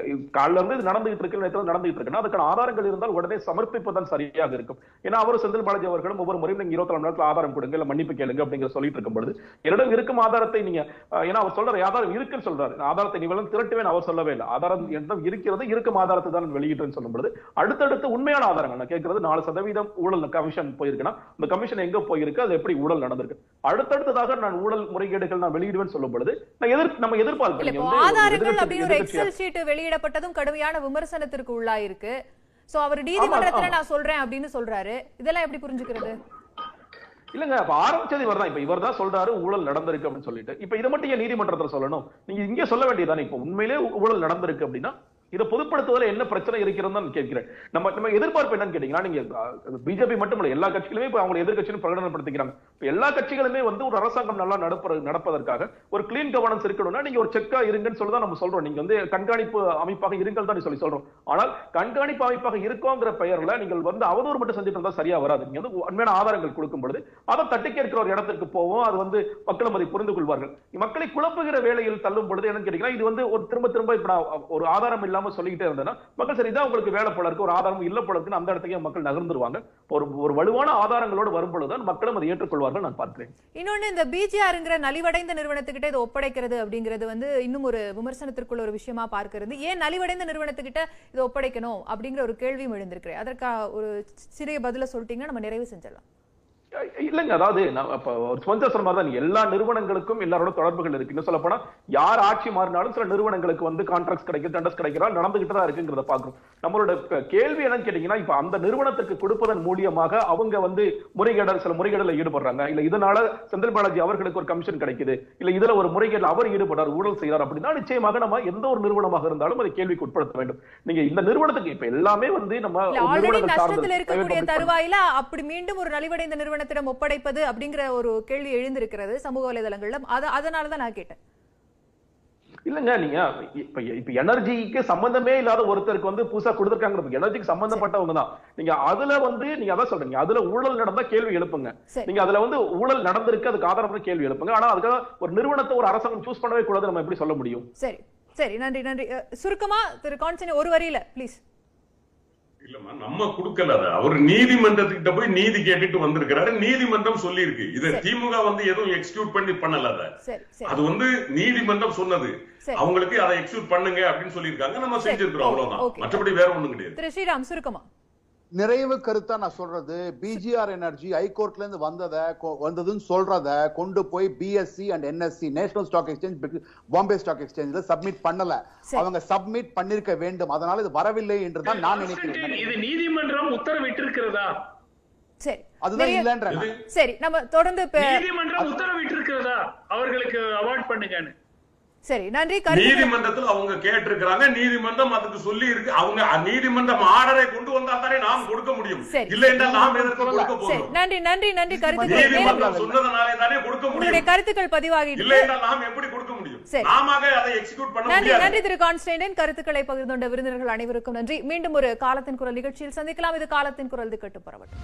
இருந்து இது நடந்துகிட்டு இருக்கு நேற்று நடந்துகிட்டு இருக்குன்னா அதுக்கான ஆதாரங்கள் இருந்தால் உடனே சமர்ப்பிப்பதுதான் சரியாக இருக்கும். ஏன்னா அவர் செந்தில் பாலாஜி அவர்களும் ஒவ்வொரு முறையும் நீங்க இருபத்தி நாலு நேரத்தில் ஆதாரம் கொடுங்க இல்ல மன்னிப்பு கேளுங்க அப்படிங்கிற சொல்லிட்டு இருக்கும்போது என்னிடம் இருக்கும் ஆதாரத்தை நீங்க ஏன்னா அவர் சொல்றாரு ஆதாரம் இருக்குன்னு சொல்றாரு. ஆதாரத்தை நீ வேணும் திரட்டுவேன் அவர் சொல்லவே இல்லை. ஆதாரம் என்னிடம் இருக்கிறது இருக்கும் ஆதாரத்தை தான் வெளியிட்டேன்னு சொல்லும் பொழுது அடுத்தடுத்து உண்மையான ஆதாரங்கள். நான் கேட்கறது நாலு சதவீதம் ஊழல் கமிஷன் போயிருக்குன்னா அந்த கமிஷன் எங்க போயிருக்கு? அது எப்படி ஊழல் நடந்திருக்கு? அடுத்தடுத்ததாக நான் ஊழல் முறைகேடுகள் நான் வெளியிடுவேன் சொல்லும் பொழுது நான் எதிர் நம்ம ஒரு ஆதாரங்கள் அப்படின்னு ஒரு எக்ஸல் ஷீட் வெளியிடப்பட்டதும் கடுமையான விமர்சனத்திற்கு உள்ளாயிருக்கு. சோ அவர் நீதிமன்றத்துல. நான் சொல்றேன் அப்படின்னு சொல்றாரு. இதெல்லாம் எப்படி புரிஞ்சுக்கிறது? இல்லங்க அப்ப ஆரம்பிச்சது இவர் தான் இப்ப இவர் தான் சொல்றாரு ஊழல் நடந்திருக்கு அப்படின்னு சொல்லிட்டு. இப்ப இதை மட்டும் ஏன் நீதிமன்றத்துல சொல்லணும்? நீங்க இங்க சொல்ல வேண்டியதானே இப்ப உண்மையிலே ஊழல் நடந்திருக்கு அப்படின்னா இதை பொதுப்படுத்துவதில் என்ன பிரச்சனை இருக்கிறது தான் கேட்கிறேன். நம்ம நம்ம எதிர்பார்ப்பு என்னன்னு கேட்டீங்கன்னா நீங்க பிஜேபி மட்டும் இல்ல எல்லா கட்சிகளுமே இப்போ அவங்க எதிர்கட்சியும் பிரகடனப்படுத்திக்கிறாங்க. இப்போ எல்லா கட்சிகளுமே வந்து ஒரு அரசாங்கம் நல்லா நடப்ப நடப்பதற்காக ஒரு கிளீன் கவர்னன்ஸ் இருக்கணும்னா நீங்க ஒரு செக்கா இருங்கன்னு சொல்லி தான் நம்ம சொல்றோம். நீங்க வந்து கண்காணிப்பு அமைப்பாக இருங்கள் தான் சொல்லி சொல்றோம். ஆனால் கண்காணிப்பு அமைப்பாக இருக்கோங்கிற பெயர்ல நீங்கள் வந்து அவதூறு மட்டும் செஞ்சுட்டு இருந்தா சரியா வராது. நீங்க வந்து உண்மையான ஆதாரங்கள் கொடுக்கும் பொழுது அதை தட்டி கேட்கிற ஒரு இடத்துக்கு போவோம். அது வந்து மக்களும் அதை புரிந்து கொள்வார்கள் மக்களை குழப்புகிற வேலையில் தள்ளும் பொழுது என்னன்னு கேட்டீங்கன்னா இது வந்து ஒரு திரும்ப திரும்ப இப்ப ஒரு ஆதாரம் இல்லாம சொல்லிக்கிட்டே இருந்தேன்னா மக்கள் சரி இதான் உங்களுக்கு வேலை போல இருக்கு ஒரு ஆதாரம் இல்ல போல இருக்குன்னு அந்த இடத்துக்கே மக்கள் நகர்ந்துருவாங்க. ஒரு ஒரு வலுவான ஆதாரங்களோடு வரும் பொழுதுதான் மக்களும் அதை ஏற்றுக்கொள்வார்கள் நான் பார்க்கிறேன். இன்னொன்னு இந்த பிஜிஆர்ங்கிற நலிவடைந்த நிறுவனத்துக்கிட்ட இதை ஒப்படைக்கிறது அப்படிங்கிறது வந்து இன்னும் ஒரு விமர்சனத்திற்குள்ள ஒரு விஷயமா பார்க்கிறது. ஏன் நலிவடைந்த நிறுவனத்துக்கிட்ட இதை ஒப்படைக்கணும் அப்படிங்கிற ஒரு கேள்வியும் எழுந்திருக்கிறேன். அதற்கா ஒரு சிறிய பதில சொல்லிட்டீங்கன்னா நம்ம நிறைவு செஞ்சிடலாம் இல்லங்க அதாவது ஸ்பொன்சர் சொன்ன மாதிரி தான். எல்லா நிறுவனங்களுக்கும் எல்லாரோட தொடர்புகள் இருக்கு. இன்னும் சொல்ல போனா யார் ஆட்சி மாறினாலும் சில நிறுவனங்களுக்கு வந்து கான்ட்ராக்ட் கிடைக்கும் டெண்டர்ஸ் கிடைக்கிறா நடந்துகிட்டு தான் இருக்குங்கிறத பாக்குறோம் நம்மளோட கேள்வி என்னன்னு கேட்டீங்கன்னா இப்ப அந்த நிறுவனத்துக்கு கொடுப்பதன் மூலியமாக அவங்க வந்து முறைகேடல் சில முறைகேடுல ஈடுபடுறாங்க. இல்ல இதனால செந்தில் பாலாஜி அவர்களுக்கு ஒரு கமிஷன் கிடைக்குது. இல்ல இதுல ஒரு முறைகேடுல அவர் ஈடுபடுறார் ஊழல் செய்யறார் அப்படின்னா நிச்சயமாக நம்ம எந்த ஒரு நிறுவனமாக இருந்தாலும் அதை கேள்விக்கு உட்படுத்த வேண்டும். நீங்க இந்த நிறுவனத்துக்கு இப்ப எல்லாமே வந்து நம்ம இருக்கக்கூடிய தருவாயில அப்படி மீண்டும் ஒரு நலிவடைந்த நிறுவனத்திடம் ஒப்படைப்பது அப்படிங்கிற ஒரு கேள்வி எழுந்திருக்கிறது சமூக வலைதளங்கள்ல அத அதனால தான் நான் கேட்டேன். இல்லங்க நீங்க இப்ப இப்ப எனர்ஜிக்கு சம்பந்தமே இல்லாத ஒருத்தருக்கு வந்து புதுசா கொடுத்துருக்காங்க. எனர்ஜிக்கு சம்பந்தப்பட்டவங்க தான். நீங்க அதுல வந்து நீங்க அதான் சொல்றீங்க அதுல ஊழல் நடந்தா கேள்வி எழுப்புங்க. நீங்க அதுல வந்து ஊழல் நடந்திருக்கு அதுக்கு ஆதாரம் கேள்வி எழுப்புங்க. ஆனா அதுக்காக ஒரு நிறுவனத்தை ஒரு அரசாங்கம் சூஸ் பண்ணவே கூடாது நம்ம எப்படி சொல்ல முடியும்? சரி சரி நன்றி நன்றி. சுருக்கமா திரு கான்ஸ்டன்ட் ஒரு வரியில ப்ளீஸ் இல்லம்மா நம்ம கொடுக்கல அவர் நீதிமன்றத்துக்கிட்ட போய் நீதி கேட்டுட்டு வந்திருக்கிறாரு. நீதிமன்றம் சொல்லியிருக்கு. இதை திமுக வந்து எதுவும் எக்ஸிக்யூட் பண்ணி பண்ணல அதை. அது வந்து நீதிமன்றம் சொன்னது. அவங்களுக்கு அதை எக்ஸிக்யூட் பண்ணுங்க அப்படின்னு சொல்லியிருக்காங்க. நம்ம செஞ்சிருக்கிறோம் அவ்வளவுதான். மற்றபடி வேற ஒண்ணும் கிடையாது. ஸ்ரீராம் சுருக்கமா. நிறைவு கருத்தா நான் சொல்றது. பிஜிஆர் எனர்ஜி ஹைகோர்ட்ல இருந்து வந்தத கொ- வந்ததுன்னு சொல்றத கொண்டு போய் BSC and NSC National Stock Exchange Bombay stock எக்ஸ்சேஞ்ச்ல submit பண்ணல. அவங்க சப்மிட் பண்ணிருக்க வேண்டும். அதனால இது வரவில்லை என்று தான் நான் நினைக்கிறேன். இது நீதிமன்றம் உத்தரவிட்டிருக்கிறதா? சரி. அதுதான் இது சரி நம்ம தொடர்ந்து நீதிமன்றம் உத்தரவிட்டிருக்கிறதா? அவர்களுக்கு அவார்ட் பண்ணுங்கன்னு. சரி நன்றி கருத்து. நீதிமன்றத்தில் அவங்க கேட்டிருக்கிறாங்க நீதிமன்றம் அதுக்கு சொல்லி இருக்கு அவங்க நீதிமன்றம் ஆர்டரை கொண்டு வந்தா தானே நாம் கொடுக்க முடியும். இல்லை என்றால் நாம் எதற்கு கொடுக்க போகிறோம்? நன்றி நன்றி நன்றி கருத்துக்கள் மேலும் நீதிமன்றம் சொன்னதனாலே தானே கொடுக்க உங்களுடைய முடியும் கருத்துக்கள் பதிவாகிட்டு இல்லை என்றால் நாம் எப்படி கொடுக்க முடியும். நாம அதை எக்ஸிக்யூட் பண்ண நன்றி முடியாது. நன்றி திரு கான்ஸ்டன்டின் கருத்துக்களை பகிர்ந்து கொண்ட விருந்தினர்கள் அனைவருக்கும் நன்றி. மீண்டும் ஒரு காலத்தின் குரல் நிகழ்ச்சியில் சந்திக்கலாம். இது காலத்தின் குரல் திக்கட்டு புறப்பட்டு